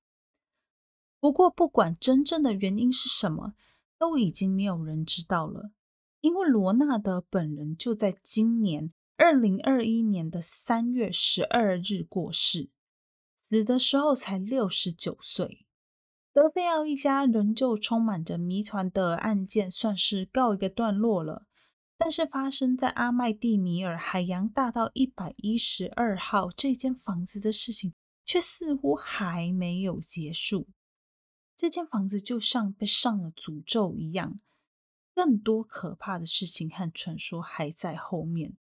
不过，不管真正的原因是什么，都已经没有人知道了。因为罗纳德本人就在今年二零二一年的三月十二日过世，死的时候才六十九岁。德菲奥一家仍旧充满着谜团的案件算是告一个段落了。但是发生在阿麦蒂米尔海洋大道一百一十二号这间房子的事情，却似乎还没有结束。这间房子就像被上了诅咒一样，更多可怕的事情和传说还在后面。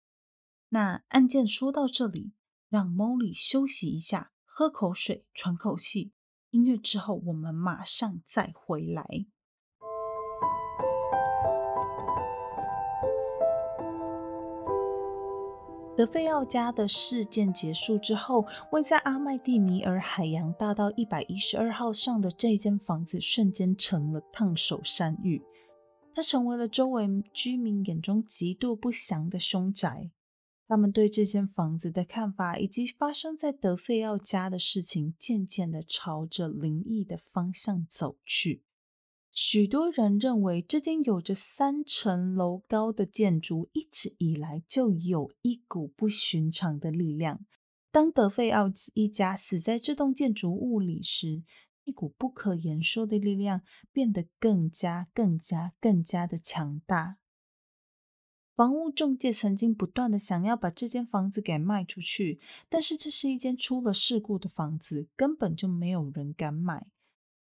那案件说到这里，让 Molly 休息一下，喝口水，喘口气。音乐之后，我们马上再回来。德费奥家的事件结束之后，位在阿麦蒂米尔海洋大道一百一十二号上的这间房子瞬间成了烫手山芋，它成为了周围居民眼中极度不祥的凶宅。他们对这间房子的看法，以及发生在德费奥家的事情，渐渐的朝着灵异的方向走去。许多人认为，这间有着三层楼高的建筑一直以来就有一股不寻常的力量。当德费奥一家死在这栋建筑物里时，一股不可言说的力量变得更加、更加、更加的强大。房屋中介曾经不断的想要把这间房子给卖出去，但是这是一间出了事故的房子，根本就没有人敢买。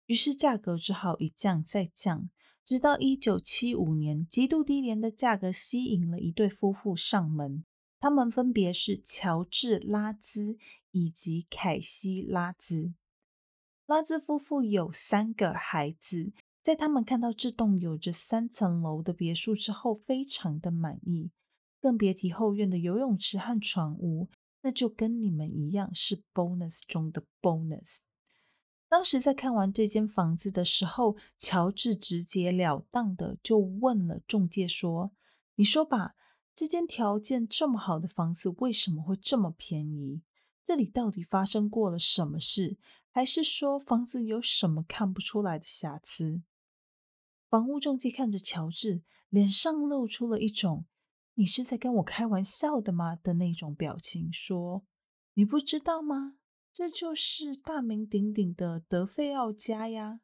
于是价格只好一降再降，直到一九七五年，极度低廉的价格吸引了一对夫妇上门。他们分别是乔治·拉兹以及凯西·拉兹。拉兹夫妇有三个孩子，在他们看到这栋有着三层楼的别墅之后，非常的满意，更别提后院的游泳池和床屋，那就跟你们一样是 bonus 中的 bonus。当时在看完这间房子的时候，乔治直截了当的就问了中介说：“你说吧，这间条件这么好的房子为什么会这么便宜？这里到底发生过了什么事？还是说房子有什么看不出来的瑕疵？”房屋中介看着乔治，脸上露出了一种“你是在跟我开玩笑的吗”的那种表情，说：“你不知道吗？”这就是大名鼎鼎的德费奥家呀！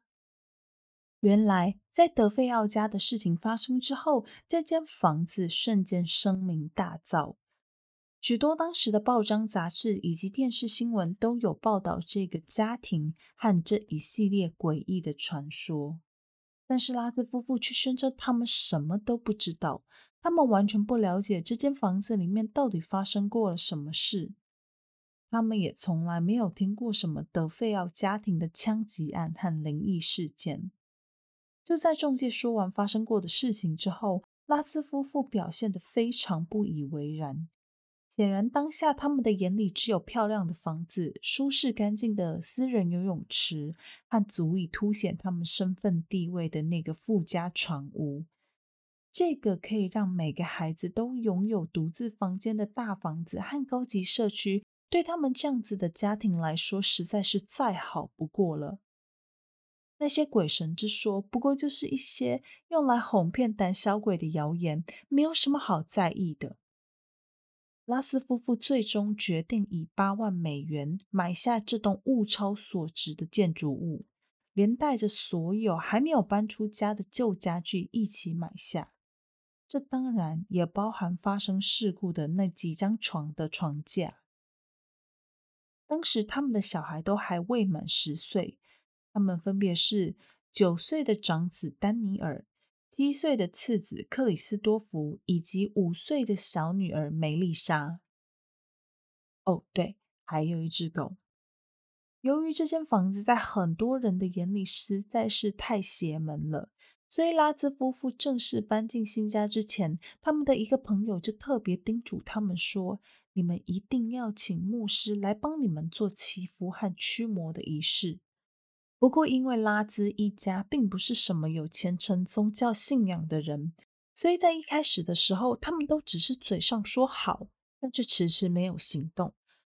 原来，在德费奥家的事情发生之后，这间房子瞬间声名大噪。许多当时的报章杂志以及电视新闻都有报道这个家庭和这一系列诡异的传说。但是拉兹夫妇却宣称他们什么都不知道，他们完全不了解这间房子里面到底发生过了什么事。他们也从来没有听过什么德费奥家庭的枪击案和灵异事件。就在中介说完发生过的事情之后，拉兹夫妇表现得非常不以为然。显然，当下他们的眼里只有漂亮的房子、舒适干净的私人游泳池和足以凸显他们身份地位的那个富家船屋。这个可以让每个孩子都拥有独自房间的大房子和高级社区。对他们这样子的家庭来说，实在是再好不过了。那些鬼神之说，不过就是一些用来哄骗胆小鬼的谣言，没有什么好在意的。拉斯夫妇最终决定以八万美元买下这栋物超所值的建筑物，连带着所有还没有搬出家的旧家具一起买下。这当然也包含发生事故的那几张床的床架。当时他们的小孩都还未满十岁，他们分别是九岁的长子丹尼尔、七岁的次子克里斯多福以及五岁的小女儿梅丽莎。哦，对，还有一只狗。由于这间房子在很多人的眼里实在是太邪门了，所以拉兹夫妇正式搬进新家之前，他们的一个朋友就特别叮嘱他们说。你们一定要请牧师来帮你们做祈福和驱魔的仪式。不过，因为拉兹一家并不是什么有虔诚宗教信仰的人，所以在一开始的时候，他们都只是嘴上说好，但却迟迟没有行动。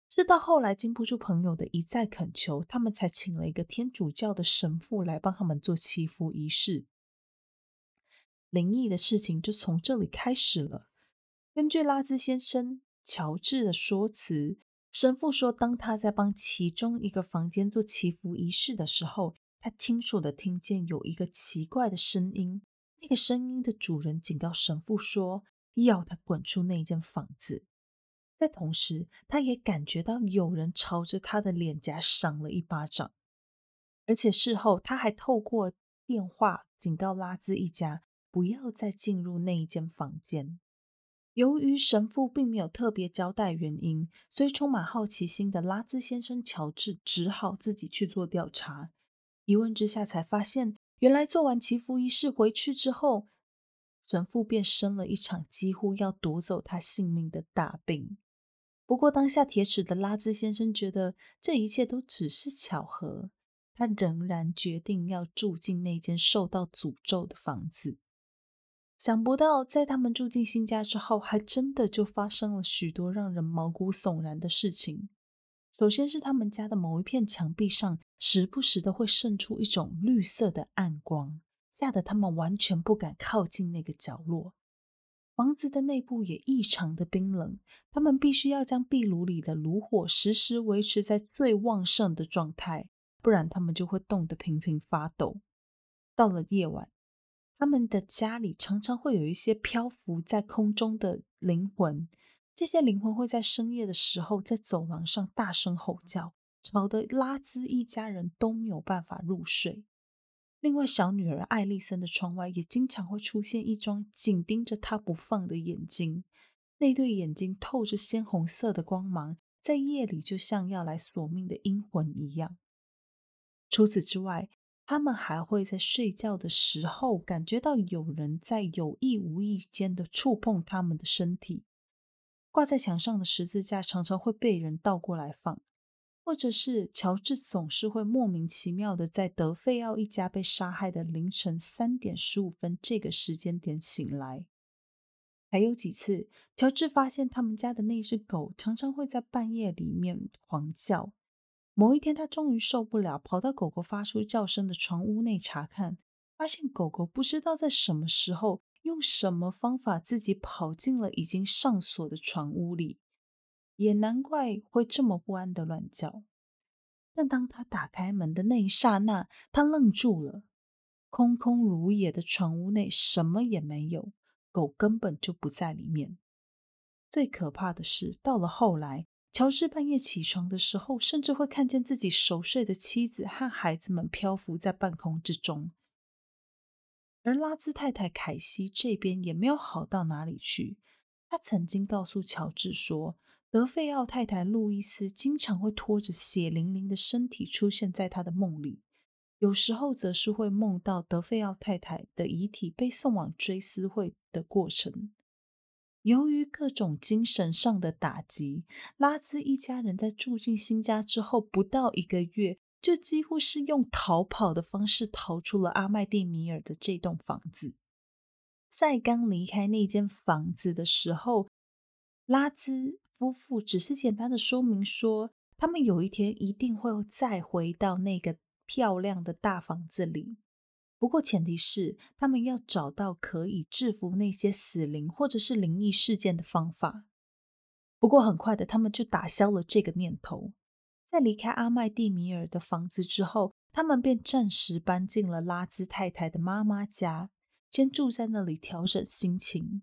直到后来经不住朋友的一再恳求，他们才请了一个天主教的神父来帮他们做祈福仪式。灵异的事情就从这里开始了。根据拉兹先生。乔治的说辞，神父说，当他在帮其中一个房间做祈福仪式的时候，他清楚地听见有一个奇怪的声音。那个声音的主人警告神父说：“要他滚出那间房子。”在同时，他也感觉到有人朝着他的脸颊赏了一巴掌。而且事后，他还透过电话警告拉兹一家不要再进入那一间房间。由于神父并没有特别交代原因，所以充满好奇心的拉兹先生乔治只好自己去做调查。一问之下，才发现原来做完祈福仪式回去之后，神父便生了一场几乎要夺走他性命的大病。不过当下铁齿的拉兹先生觉得这一切都只是巧合。他仍然决定要住进那间受到诅咒的房子。想不到，在他们住进新家之后，还真的就发生了许多让人毛骨悚然的事情。首先是他们家的某一片墙壁上，时不时的会渗出一种绿色的暗光，吓得他们完全不敢靠近那个角落。房子的内部也异常的冰冷，他们必须要将壁炉里的炉火时时维持在最旺盛的状态。不然他们就会冻得频频发抖。到了夜晚，他们的家里常常会有一些漂浮在空中的灵魂。这些灵魂会在深夜的时候在走廊上大声吼叫，吵得拉兹一家人都没有办法入睡。另外，小女儿艾丽森的窗外也经常会出现一双紧盯着她不放的眼睛，那对眼睛透着鲜红色的光芒，在夜里就像要来索命的阴魂一样。除此之外，他们还会在睡觉的时候感觉到有人在有意无意间的触碰他们的身体。挂在墙上的十字架常常会被人倒过来放，或者是乔治总是会莫名其妙的在德费奥一家被杀害的凌晨三点十五分这个时间点醒来。还有几次，乔治发现他们家的那只狗常常会在半夜里面狂叫。某一天，他终于受不了，跑到狗狗发出叫声的床屋内查看，发现狗狗不知道在什么时候用什么方法自己跑进了已经上锁的床屋里，也难怪会这么不安的乱叫。但当他打开门的那一刹那，他愣住了，空空如也的床屋内什么也没有，狗根本就不在里面。最可怕的是，到了后来。乔治半夜起床的时候，甚至会看见自己熟睡的妻子和孩子们漂浮在半空之中。而拉兹太太凯西这边也没有好到哪里去。她曾经告诉乔治说，德费奥太太路易斯经常会拖着血淋淋的身体出现在她的梦里，有时候则是会梦到德费奥太太的遗体被送往追思会的过程。由于各种精神上的打击，拉兹一家人在住进新家之后不到一个月，就几乎是用逃跑的方式逃出了阿麦蒂米尔的这栋房子。在刚离开那间房子的时候，拉兹夫妇只是简单的说明说，他们有一天一定会再回到那个漂亮的大房子里。不过，前提是他们要找到可以制服那些死灵或者是灵异事件的方法。不过，很快的，他们就打消了这个念头。在离开阿麦蒂米尔的房子之后，他们便暂时搬进了拉兹太太的妈妈家，先住在那里调整心情。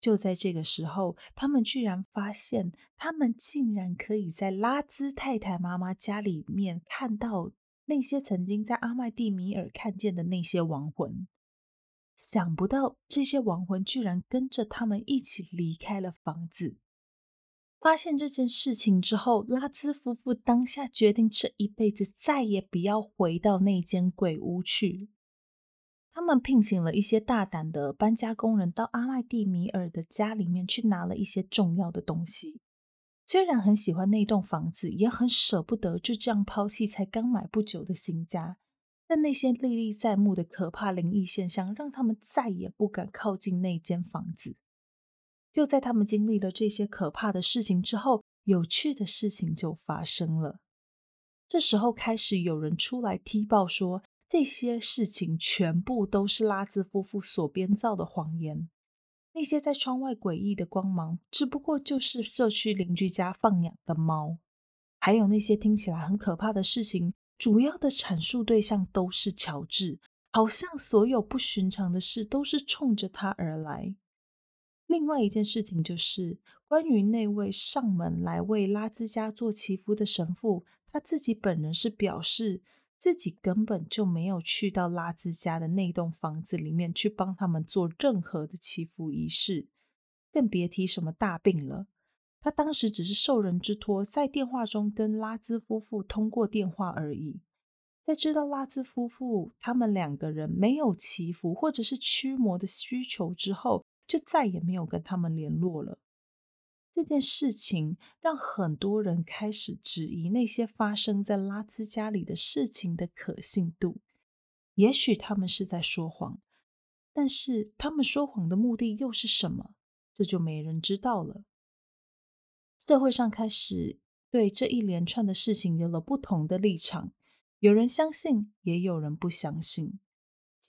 就在这个时候，他们居然发现，他们竟然可以在拉兹太太妈妈家里面看到。那些曾经在阿麦蒂米尔看见的那些亡魂，想不到这些亡魂居然跟着他们一起离开了房子。发现这件事情之后，拉兹夫妇当下决定这一辈子再也不要回到那间鬼屋去。他们聘请了一些大胆的搬家工人，到阿麦蒂米尔的家里面去拿了一些重要的东西。虽然很喜欢那栋房子，也很舍不得就这样抛弃才刚买不久的新家，但那些历历在目的可怕灵异现象，让他们再也不敢靠近那间房子。就在他们经历了这些可怕的事情之后，有趣的事情就发生了。这时候开始有人出来踢爆说，这些事情全部都是拉兹夫妇所编造的谎言。那些在窗外诡异的光芒，只不过就是社区邻居家放养的猫。还有那些听起来很可怕的事情，主要的阐述对象都是乔治，好像所有不寻常的事都是冲着他而来。另外一件事情就是关于那位上门来为拉兹家做祈福的神父，他自己本人是表示自己根本就没有去到拉兹家的那栋房子里面去帮他们做任何的祈福仪式，更别提什么大病了。他当时只是受人之托，在电话中跟拉兹夫妇通过电话而已。在知道拉兹夫妇他们两个人没有祈福或者是驱魔的需求之后，就再也没有跟他们联络了。这件事情让很多人开始质疑那些发生在拉兹家里的事情的可信度。也许他们是在说谎，但是他们说谎的目的又是什么？这就没人知道了。社会上开始对这一连串的事情有了不同的立场，有人相信，也有人不相信。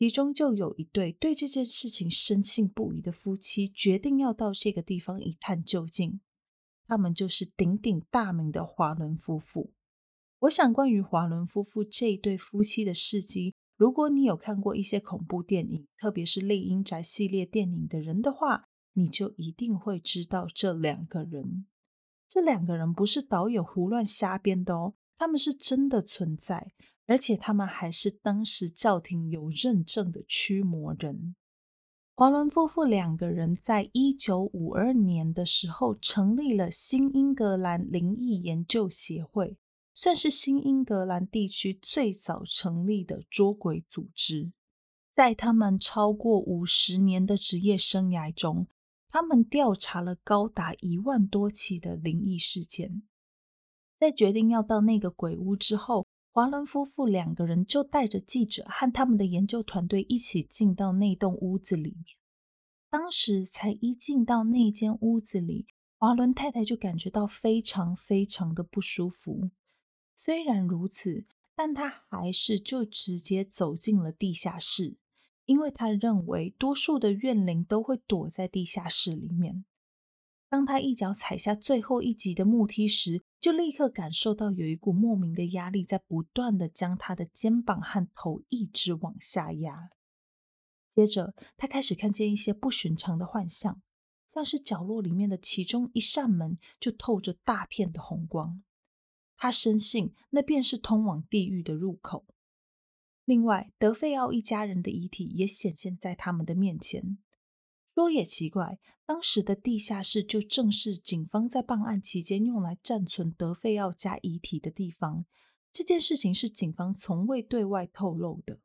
其中就有一对对这件事情深信不疑的夫妻，决定要到这个地方一探究竟。他们就是鼎鼎大名的华伦夫妇。我想，关于华伦夫妇这一对夫妻的事迹，如果你有看过一些恐怖电影，特别是《厉阴宅》系列电影的人的话，你就一定会知道这两个人。这两个人不是导演胡乱瞎编的哦，他们是真的存在，而且他们还是当时教廷有认证的驱魔人。华伦夫妇两个人在一九五二年的时候成立了新英格兰灵异研究协会，算是新英格兰地区最早成立的捉鬼组织。在他们超过五十年的职业生涯中，他们调查了高达一万多起的灵异事件，在决定要到那个鬼屋之后，华伦夫妇两个人就带着记者和他们的研究团队一起进到那栋屋子里面。当时才一进到那间屋子里，华伦太太就感觉到非常非常的不舒服。虽然如此，但她还是就直接走进了地下室。因为他认为多数的怨灵都会躲在地下室里面。当他一脚踩下最后一级的木梯时，就立刻感受到有一股莫名的压力在不断地将他的肩膀和头一直往下压。接着，他开始看见一些不寻常的幻象，像是角落里面的其中一扇门就透着大片的红光。他深信那便是通往地狱的入口。另外，德费奥一家人的遗体也显现在他们的面前。说也奇怪，当时的地下室就正是警方在办案期间用来暂存德费奥家遗体的地方。这件事情是警方从未对外透露的。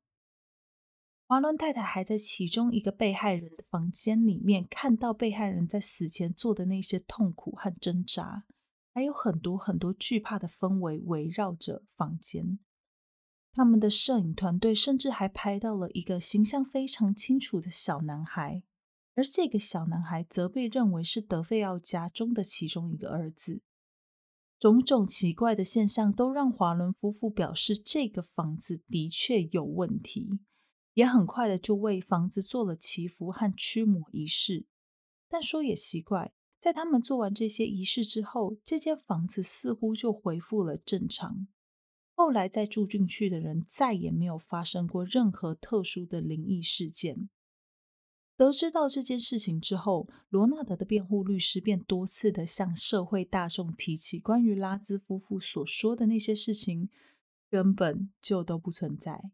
华伦太太还在其中一个被害人的房间里面看到被害人在死前做的那些痛苦和挣扎，还有很多很多惧怕的氛围围绕着房间。他们的摄影团队甚至还拍到了一个形象非常清楚的小男孩，而这个小男孩则被认为是德费奥家中的其中一个儿子。种种奇怪的现象都让华伦夫妇表示这个房子的确有问题，也很快的就为房子做了祈福和驱魔仪式。但说也奇怪，在他们做完这些仪式之后，这间房子似乎就恢复了正常。后来再住进去的人再也没有发生过任何特殊的灵异事件。得知到这件事情之后，罗纳德的辩护律师便多次的向社会大众提起关于拉兹夫妇所说的那些事情根本就都不存在。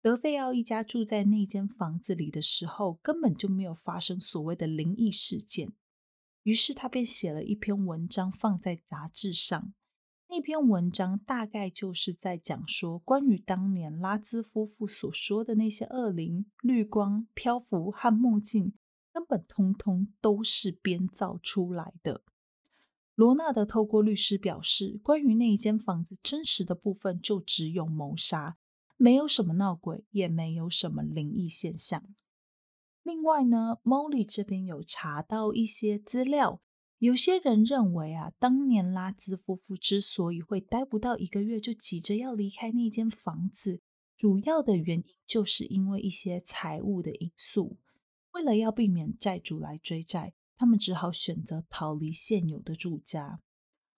德费奥一家住在那间房子里的时候，根本就没有发生所谓的灵异事件。于是他便写了一篇文章放在杂志上。那篇文章大概就是在讲说，关于当年拉兹夫妇所说的那些恶灵、绿光、漂浮和梦境，根本通通都是编造出来的。罗纳德透过律师表示，关于那一间房子真实的部分就只有谋杀，没有什么闹鬼，也没有什么灵异现象。另外呢，Molly 这边有查到一些资料。有些人认为啊，当年拉兹夫妇之所以会待不到一个月就急着要离开那间房子，主要的原因就是因为一些财务的因素。为了要避免债主来追债，他们只好选择逃离现有的住家。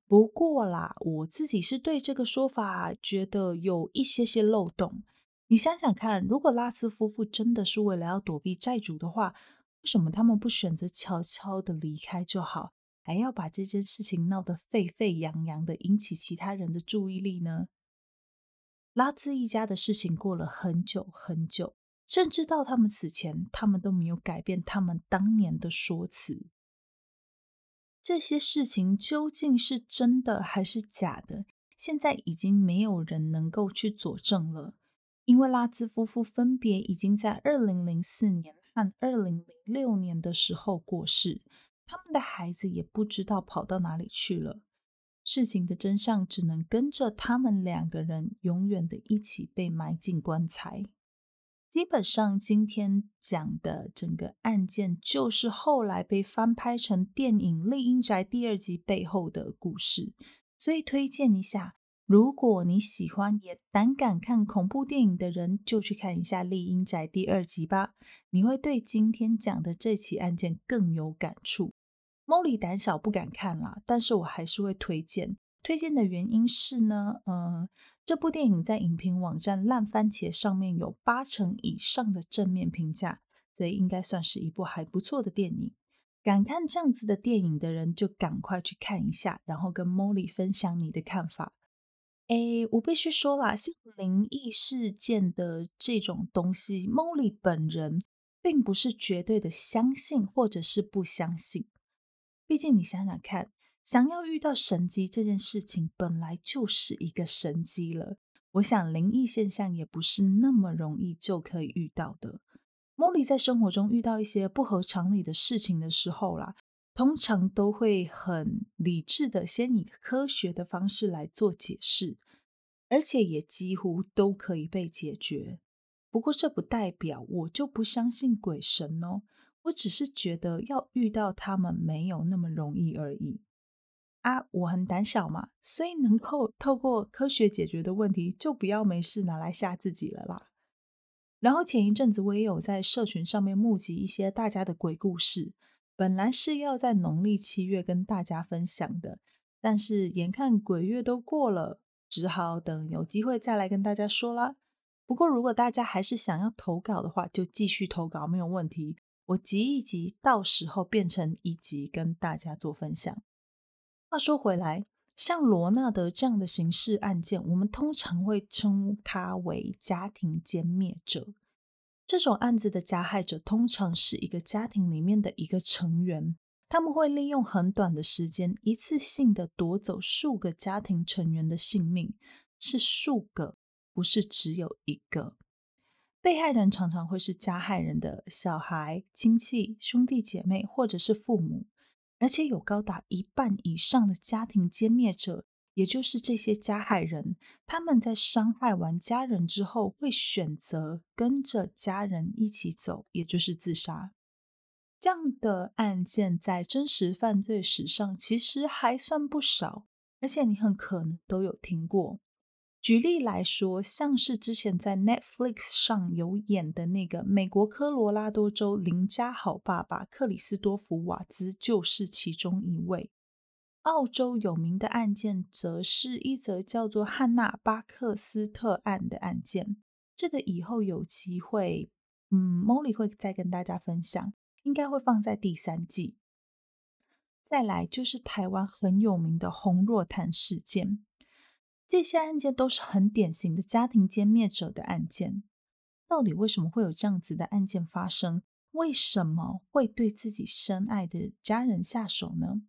不过啦，我自己是对这个说法觉得有一些些漏洞。你想想看，如果拉兹夫妇真的是为了要躲避债主的话，为什么他们不选择悄悄的离开就好，还要把这件事情闹得沸沸扬扬的，引起其他人的注意力呢？拉兹一家的事情过了很久很久，甚至到他们死前，他们都没有改变他们当年的说辞。这些事情究竟是真的还是假的？现在已经没有人能够去佐证了。因为拉兹夫妇分别已经在二零零四年和二零零六年的时候过世，他们的孩子也不知道跑到哪里去了。事情的真相只能跟着他们两个人永远的一起被埋进棺材。基本上，今天讲的整个案件就是后来被翻拍成电影《丽英宅》第二集背后的故事，所以推荐一下。如果你喜欢也胆敢看恐怖电影的人，就去看一下《丽英宅》第二集吧，你会对今天讲的这起案件更有感触。Molly 胆小不敢看啦，但是我还是会推荐。推荐的原因是呢，呃，这部电影在影评网站烂番茄上面有八成以上的正面评价，所以应该算是一部还不错的电影。敢看这样子的电影的人，就赶快去看一下，然后跟 Molly 分享你的看法。诶，我必须说啦，像灵异事件的这种东西，Molly 本人并不是绝对的相信或者是不相信。毕竟你想想看，想要遇到神迹这件事情本来就是一个神迹了。我想灵异现象也不是那么容易就可以遇到的。Molly 在生活中遇到一些不合常理的事情的时候啦。通常都会很理智的，先以科学的方式来做解释，而且也几乎都可以被解决。不过这不代表我就不相信鬼神哦，我只是觉得要遇到他们没有那么容易而已。啊，我很胆小嘛，所以能够透过科学解决的问题，就不要没事拿来吓自己了啦。然后前一阵子我也有在社群上面募集一些大家的鬼故事。本来是要在农历七月跟大家分享的，但是眼看鬼月都过了，只好等有机会再来跟大家说啦。不过如果大家还是想要投稿的话，就继续投稿没有问题。我集一集，到时候变成一集跟大家做分享。话说回来，像罗纳德这样的刑事案件，我们通常会称他为家庭歼灭者。这种案子的加害者通常是一个家庭里面的一个成员，他们会利用很短的时间，一次性的夺走数个家庭成员的性命，是数个，不是只有一个。被害人常常会是加害人的小孩、亲戚、兄弟姐妹，或者是父母，而且有高达一半以上的家庭歼灭者。也就是这些加害人，他们在伤害完家人之后，会选择跟着家人一起走，也就是自杀。这样的案件在真实犯罪史上其实还算不少，而且你很可能都有听过。举例来说，像是之前在 Netflix 上有演的那个美国科罗拉多州邻家好爸爸克里斯多弗·瓦兹，就是其中一位。澳洲有名的案件，则是一则叫做汉娜·巴克斯特案的案件。这个以后有机会，嗯，Molly 会再跟大家分享，应该会放在第三季。再来就是台湾很有名的洪若潭事件，这些案件都是很典型的家庭歼灭者的案件。到底为什么会有这样子的案件发生？为什么会对自己深爱的家人下手呢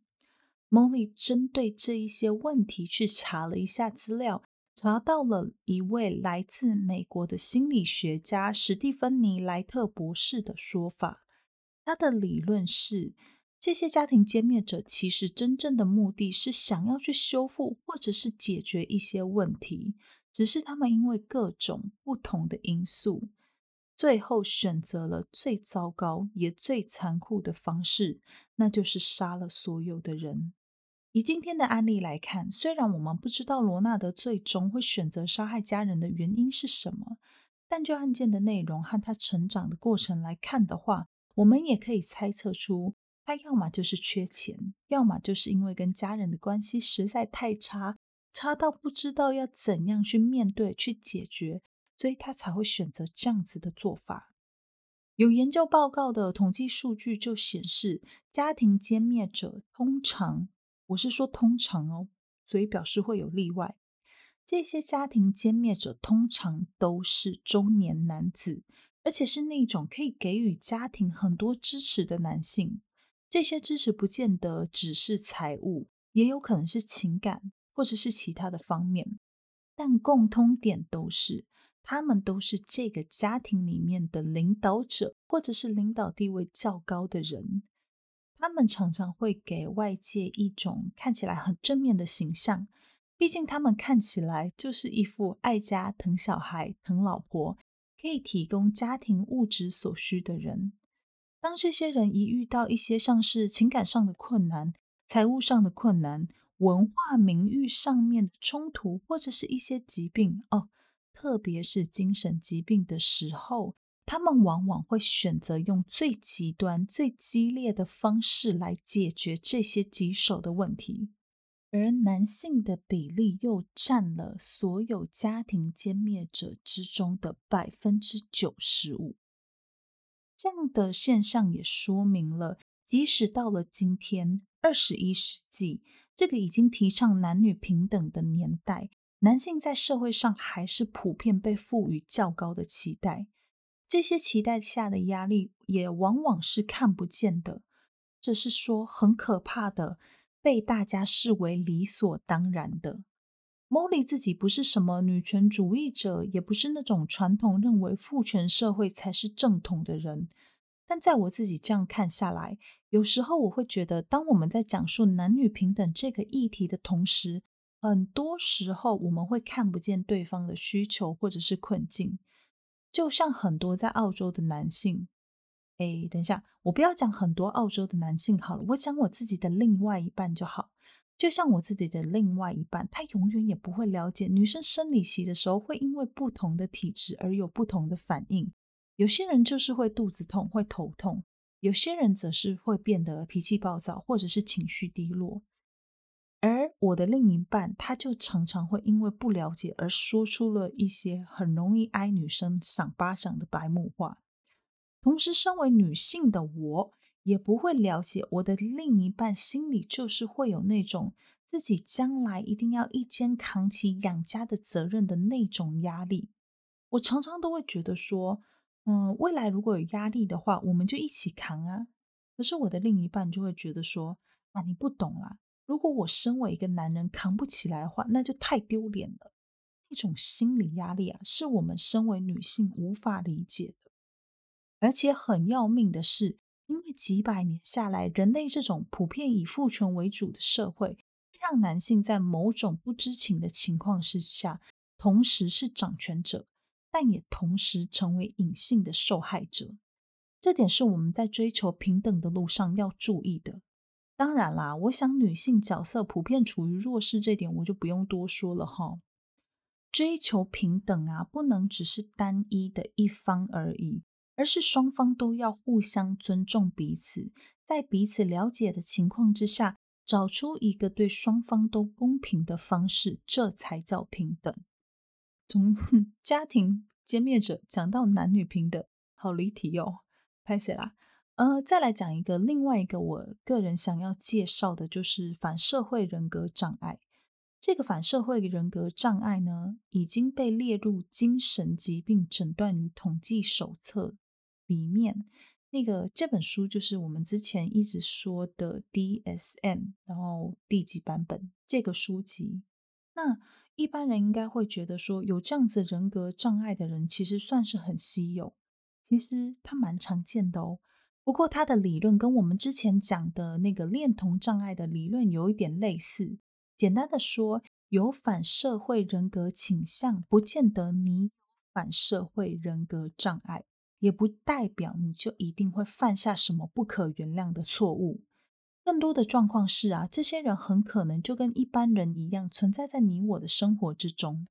？Molly 针对这一些问题去查了一下资料，查到了一位来自美国的心理学家史蒂芬妮·莱特博士的说法。他的理论是，这些家庭歼灭者其实真正的目的是想要去修复或者是解决一些问题，只是他们因为各种不同的因素，最后选择了最糟糕也最残酷的方式，那就是杀了所有的人。以今天的案例来看，虽然我们不知道罗纳德最终会选择杀害家人的原因是什么，但就案件的内容和他成长的过程来看的话，我们也可以猜测出他要么就是缺钱，要么就是因为跟家人的关系实在太差，差到不知道要怎样去面对、去解决，所以他才会选择这样子的做法。有研究报告的统计数据就显示，家庭歼灭者通常，我是说通常哦，所以表示会有例外。这些家庭歼灭者通常都是中年男子，而且是那种可以给予家庭很多支持的男性。这些支持不见得只是财务，也有可能是情感，或者是其他的方面。但共通点都是。他们都是这个家庭里面的领导者，或者是领导地位较高的人。他们常常会给外界一种看起来很正面的形象，毕竟他们看起来就是一副爱家、疼小孩、疼老婆，可以提供家庭物质所需的人。当这些人一遇到一些像是情感上的困难、财务上的困难、文化名誉上面的冲突，或者是一些疾病哦。特别是精神疾病的时候，他们往往会选择用最极端、最激烈的方式来解决这些棘手的问题，而男性的比例又占了所有家庭歼灭者之中的百分之九十五。这样的现象也说明了，即使到了今天二十一世纪，这个已经提倡男女平等的年代。男性在社会上还是普遍被赋予较高的期待，这些期待下的压力也往往是看不见的，这是说很可怕的，被大家视为理所当然的。Molly 自己不是什么女权主义者，也不是那种传统认为父权社会才是正统的人，但在我自己这样看下来，有时候我会觉得，当我们在讲述男女平等这个议题的同时，很多时候我们会看不见对方的需求或者是困境，就像很多在澳洲的男性。哎，等一下，我不要讲很多澳洲的男性好了，我讲我自己的另外一半就好。就像我自己的另外一半，他永远也不会了解女生生理期的时候会因为不同的体质而有不同的反应。有些人就是会肚子痛、会头痛，有些人则是会变得脾气暴躁或者是情绪低落。我的另一半，他就常常会因为不了解而说出了一些很容易挨女生赏巴掌的白目话。同时，身为女性的我，也不会了解我的另一半心里就是会有那种自己将来一定要一肩扛起养家的责任的那种压力。我常常都会觉得说，嗯，未来如果有压力的话，我们就一起扛啊。可是我的另一半就会觉得说，啊，你不懂啦。如果我身为一个男人扛不起来的话，那就太丢脸了。那种心理压力啊，是我们身为女性无法理解的。而且很要命的是，因为几百年下来，人类这种普遍以父权为主的社会，让男性在某种不知情的情况之下，同时是掌权者，但也同时成为隐性的受害者。这点是我们在追求平等的路上要注意的。当然啦，我想女性角色普遍处于弱势，这点我就不用多说了哈。追求平等啊，不能只是单一的一方而已，而是双方都要互相尊重彼此，在彼此了解的情况之下，找出一个对双方都公平的方式，这才叫平等。从 家庭歼灭者讲到男女平等，好离题哟，拍谢啦。呃，再来讲一个另外一个我个人想要介绍的，就是反社会人格障碍。这个反社会人格障碍呢，已经被列入精神疾病诊断与统计手册里面。那个这本书就是我们之前一直说的 DSM，然后第几版本这个书籍。那一般人应该会觉得说，有这样子人格障碍的人，其实算是很稀有。其实他蛮常见的哦。不过，他的理论跟我们之前讲的那个恋童障碍的理论有一点类似。简单的说，有反社会人格倾向，不见得你反社会人格障碍，也不代表你就一定会犯下什么不可原谅的错误。更多的状况是啊，这些人很可能就跟一般人一样，存在在你我的生活之中。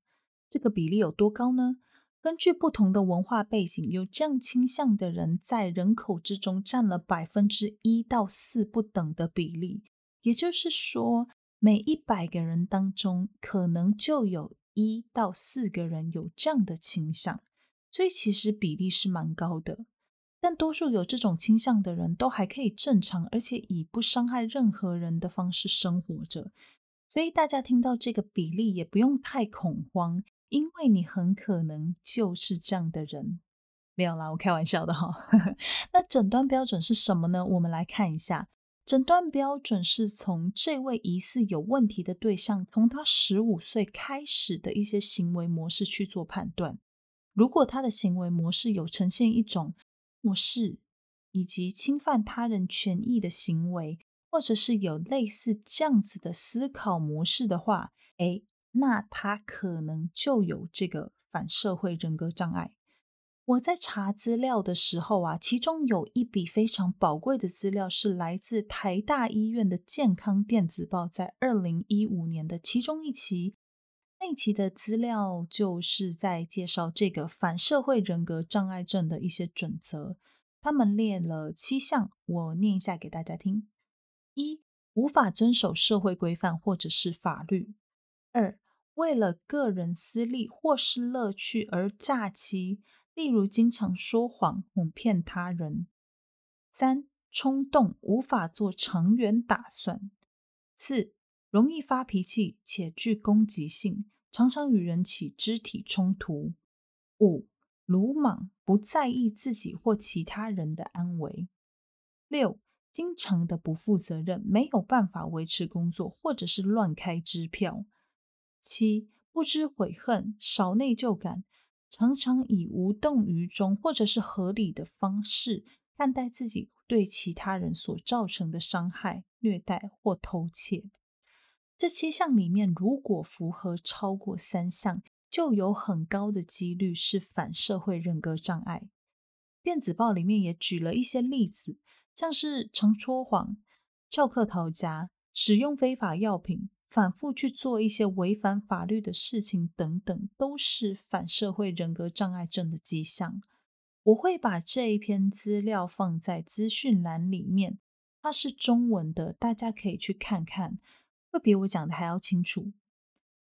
这个比例有多高呢？根据不同的文化背景，有这样倾向的人在人口之中占了百分之一到四不等的比例。也就是说，每一百个人当中，可能就有一到四个人有这样的倾向，所以其实比例是蛮高的。但多数有这种倾向的人都还可以正常，而且以不伤害任何人的方式生活着。所以大家听到这个比例也不用太恐慌。因为你很可能就是这样的人，没有啦，我开玩笑的哈。那诊断标准是什么呢？我们来看一下，诊断标准是从这位疑似有问题的对象，从他十五岁开始的一些行为模式去做判断。如果他的行为模式有呈现一种漠视以及侵犯他人权益的行为，或者是有类似这样子的思考模式的话，诶。那他可能就有这个反社会人格障碍。我在查资料的时候啊，其中有一笔非常宝贵的资料是来自台大医院的健康电子报，在二零一五年的其中一期，那期的资料就是在介绍这个反社会人格障碍症的一些准则。他们列了七项，我念一下给大家听：一、无法遵守社会规范或者是法律；二、为了个人私利或是乐趣而诈欺，例如经常说谎、哄骗他人；三、冲动，无法做长远打算；四、容易发脾气且具攻击性，常常与人起肢体冲突；五、鲁莽，不在意自己或其他人的安危；六、经常的不负责任，没有办法维持工作，或者是乱开支票。七、不知悔恨，少内疚感，常常以无动于衷或者是合理的方式看待自己对其他人所造成的伤害、虐待或偷窃。这七项里面，如果符合超过三项，就有很高的几率是反社会人格障碍。电子报里面也举了一些例子，像是常说谎、翘课逃家、使用非法药品。反复去做一些违反法律的事情等等，都是反社会人格障碍症的迹象。我会把这一篇资料放在资讯栏里面，它是中文的，大家可以去看看，会比我讲的还要清楚。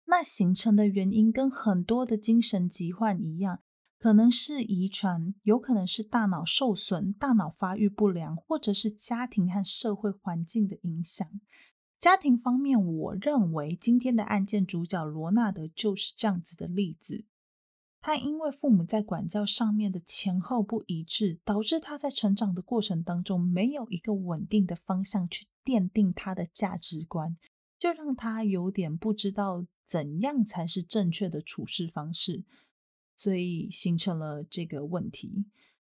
那形成的原因跟很多的精神疾患一样，可能是遗传，有可能是大脑受损、大脑发育不良，或者是家庭和社会环境的影响。家庭方面，我认为今天的案件主角罗纳德就是这样子的例子。他因为父母在管教上面的前后不一致，导致他在成长的过程当中没有一个稳定的方向去奠定他的价值观，就让他有点不知道怎样才是正确的处事方式，所以形成了这个问题。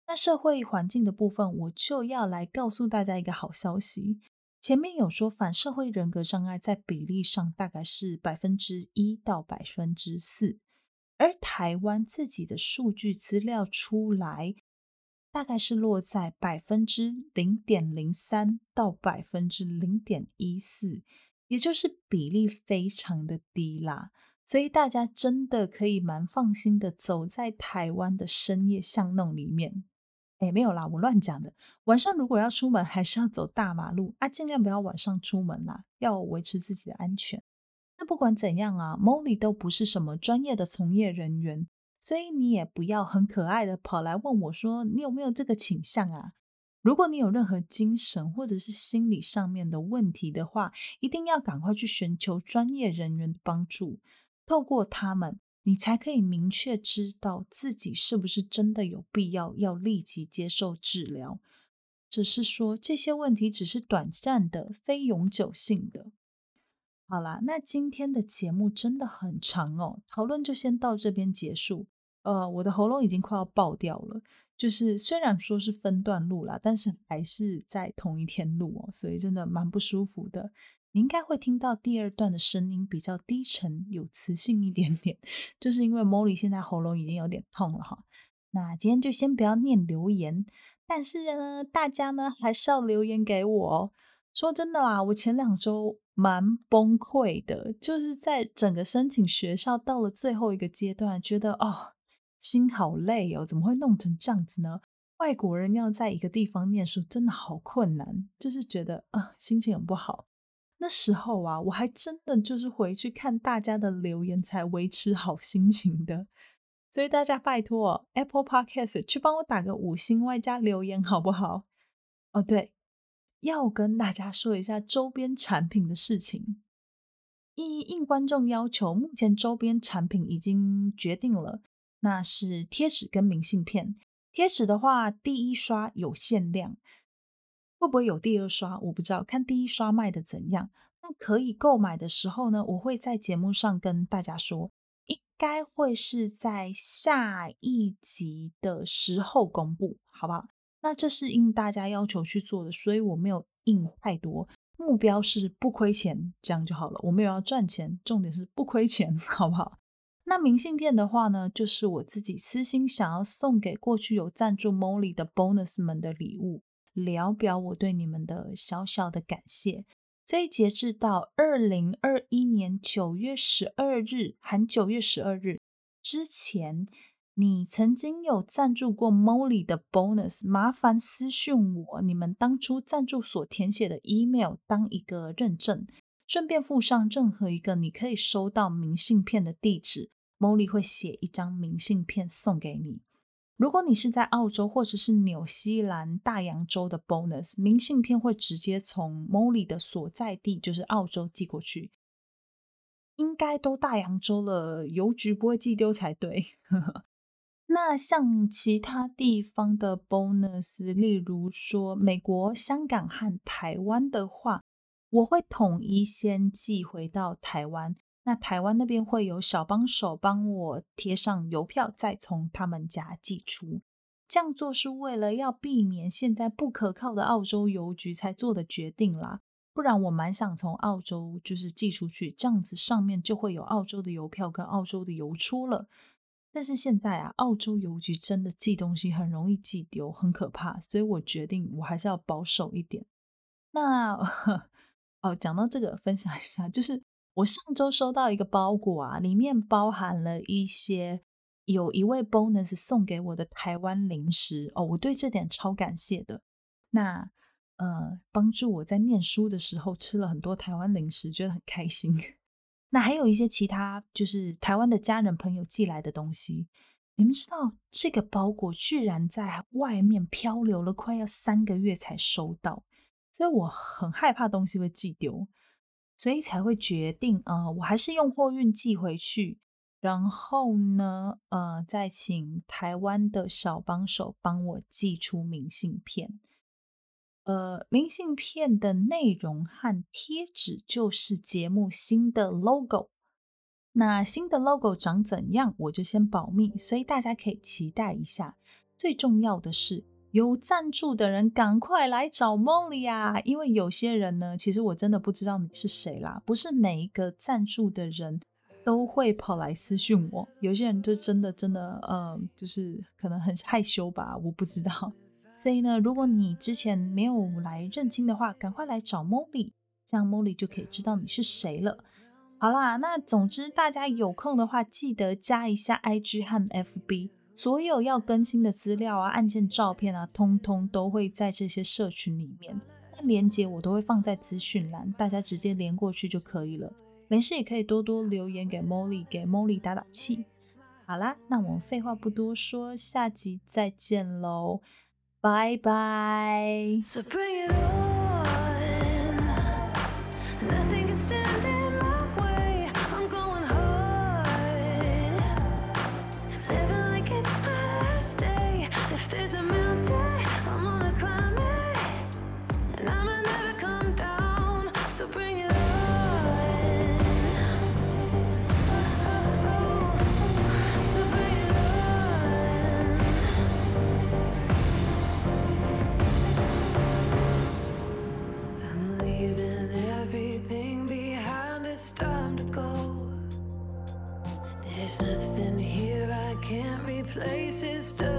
那社会环境的部分，我就要来告诉大家一个好消息。前面有说反社会人格障碍在比例上大概是百分之一到百分之四，而台湾自己的数据资料出来，大概是落在百分之零点零三到百分之零点一四，也就是比例非常的低啦，所以大家真的可以蛮放心的走在台湾的深夜巷弄里面。哎，没有啦，我乱讲的。晚上如果要出门，还是要走大马路啊，尽量不要晚上出门啦，要维持自己的安全。那不管怎样啊，Molly 都不是什么专业的从业人员，所以你也不要很可爱的跑来问我说，你有没有这个倾向啊？如果你有任何精神或者是心理上面的问题的话，一定要赶快去寻求专业人员的帮助，透过他们。你才可以明确知道自己是不是真的有必要要立即接受治疗，只是说这些问题只是短暂的，非永久性的。好啦，那今天的节目真的很长哦，讨论就先到这边结束。呃，我的喉咙已经快要爆掉了，就是虽然说是分段录啦，但是还是在同一天录哦，所以真的蛮不舒服的。你应该会听到第二段的声音比较低沉，有磁性一点点，就是因为 Molly 现在喉咙已经有点痛了哈。那今天就先不要念留言，但是呢，大家呢还是要留言给我。说真的啦，我前两周蛮崩溃的，就是在整个申请学校到了最后一个阶段，觉得哦，心好累哦，怎么会弄成这样子呢？外国人要在一个地方念书，真的好困难，就是觉得啊、心情很不好。那时候啊，我还真的就是回去看大家的留言，才维持好心情的。所以大家拜托 Apple Podcast 去帮我打个五星外加留言，好不好？哦，对，要跟大家说一下周边产品的事情。应应观众要求，目前周边产品已经决定了，那是贴纸跟明信片。贴纸的话，第一刷有限量，会不会有第二刷？我不知道，看第一刷卖的怎样。那可以购买的时候呢，我会在节目上跟大家说，应该会是在下一集的时候公布，好不好？那这是应大家要求去做的，所以我没有印太多，目标是不亏钱，这样就好了。我没有要赚钱，重点是不亏钱，好不好？那明信片的话呢，就是我自己私心想要送给过去有赞助 Molly 的 Bonus 们的礼物，聊表我对你们的小小的感谢。所以截至到二零二一年九月十二日，含九月十二日之前，你曾经有赞助过 Molly 的 Bonus，麻烦私讯我你们当初赞助所填写的 email 当一个认证，顺便附上任何一个你可以收到明信片的地址。Molly 会写一张明信片送给你。如果你是在澳洲或者是纽西兰大洋洲的 Bonus，明信片会直接从 Molly 的所在地，就是澳洲寄过去。应该都大洋洲了，邮局不会寄丢才对。那像其他地方的 Bonus，例如说美国、香港和台湾的话，我会统一先寄回到台湾。那台湾那边会有小帮手帮我贴上邮票，再从他们家寄出。这样做是为了要避免现在不可靠的澳洲邮局才做的决定啦。不然我蛮想从澳洲就是寄出去，这样子上面就会有澳洲的邮票跟澳洲的邮戳了。但是现在啊，澳洲邮局真的寄东西很容易寄丢，很可怕，所以我决定我还是要保守一点。那 哦，讲到这个，分享一下，就是。我上周收到一个包裹啊，里面包含了一些有一位 bonus 送给我的台湾零食哦，我对这点超感谢的。那呃，帮助我在念书的时候吃了很多台湾零食，觉得很开心。那还有一些其他就是台湾的家人朋友寄来的东西，你们知道这个包裹居然在外面漂流了快要三个月才收到，所以我很害怕东西会寄丢。所以才会决定，呃，我还是用货运寄回去，然后呢，呃，再请台湾的小帮手帮我寄出明信片。呃，明信片的内容和贴纸就是节目新的 logo。那新的 logo 长怎样，我就先保密，所以大家可以期待一下。最重要的是，有赞助的人赶快来找 Molly 啊！因为有些人呢，其实我真的不知道你是谁啦。不是每一个赞助的人都会跑来私讯我，有些人就真的真的，呃，就是可能很害羞吧，我不知道。所以呢，如果你之前没有来认亲的话，赶快来找 Molly，这样 Molly 就可以知道你是谁了。好啦，那总之大家有空的话，记得加一下 IG 和 FB。所有要更新的资料啊、案件照片啊，通通都会在这些社群里面。那链接我都会放在资讯栏，大家直接连过去就可以了。没事也可以多多留言给 Molly，给 Molly 打打气。好啦，那我们废话不多说，下集再见喽，拜拜。places to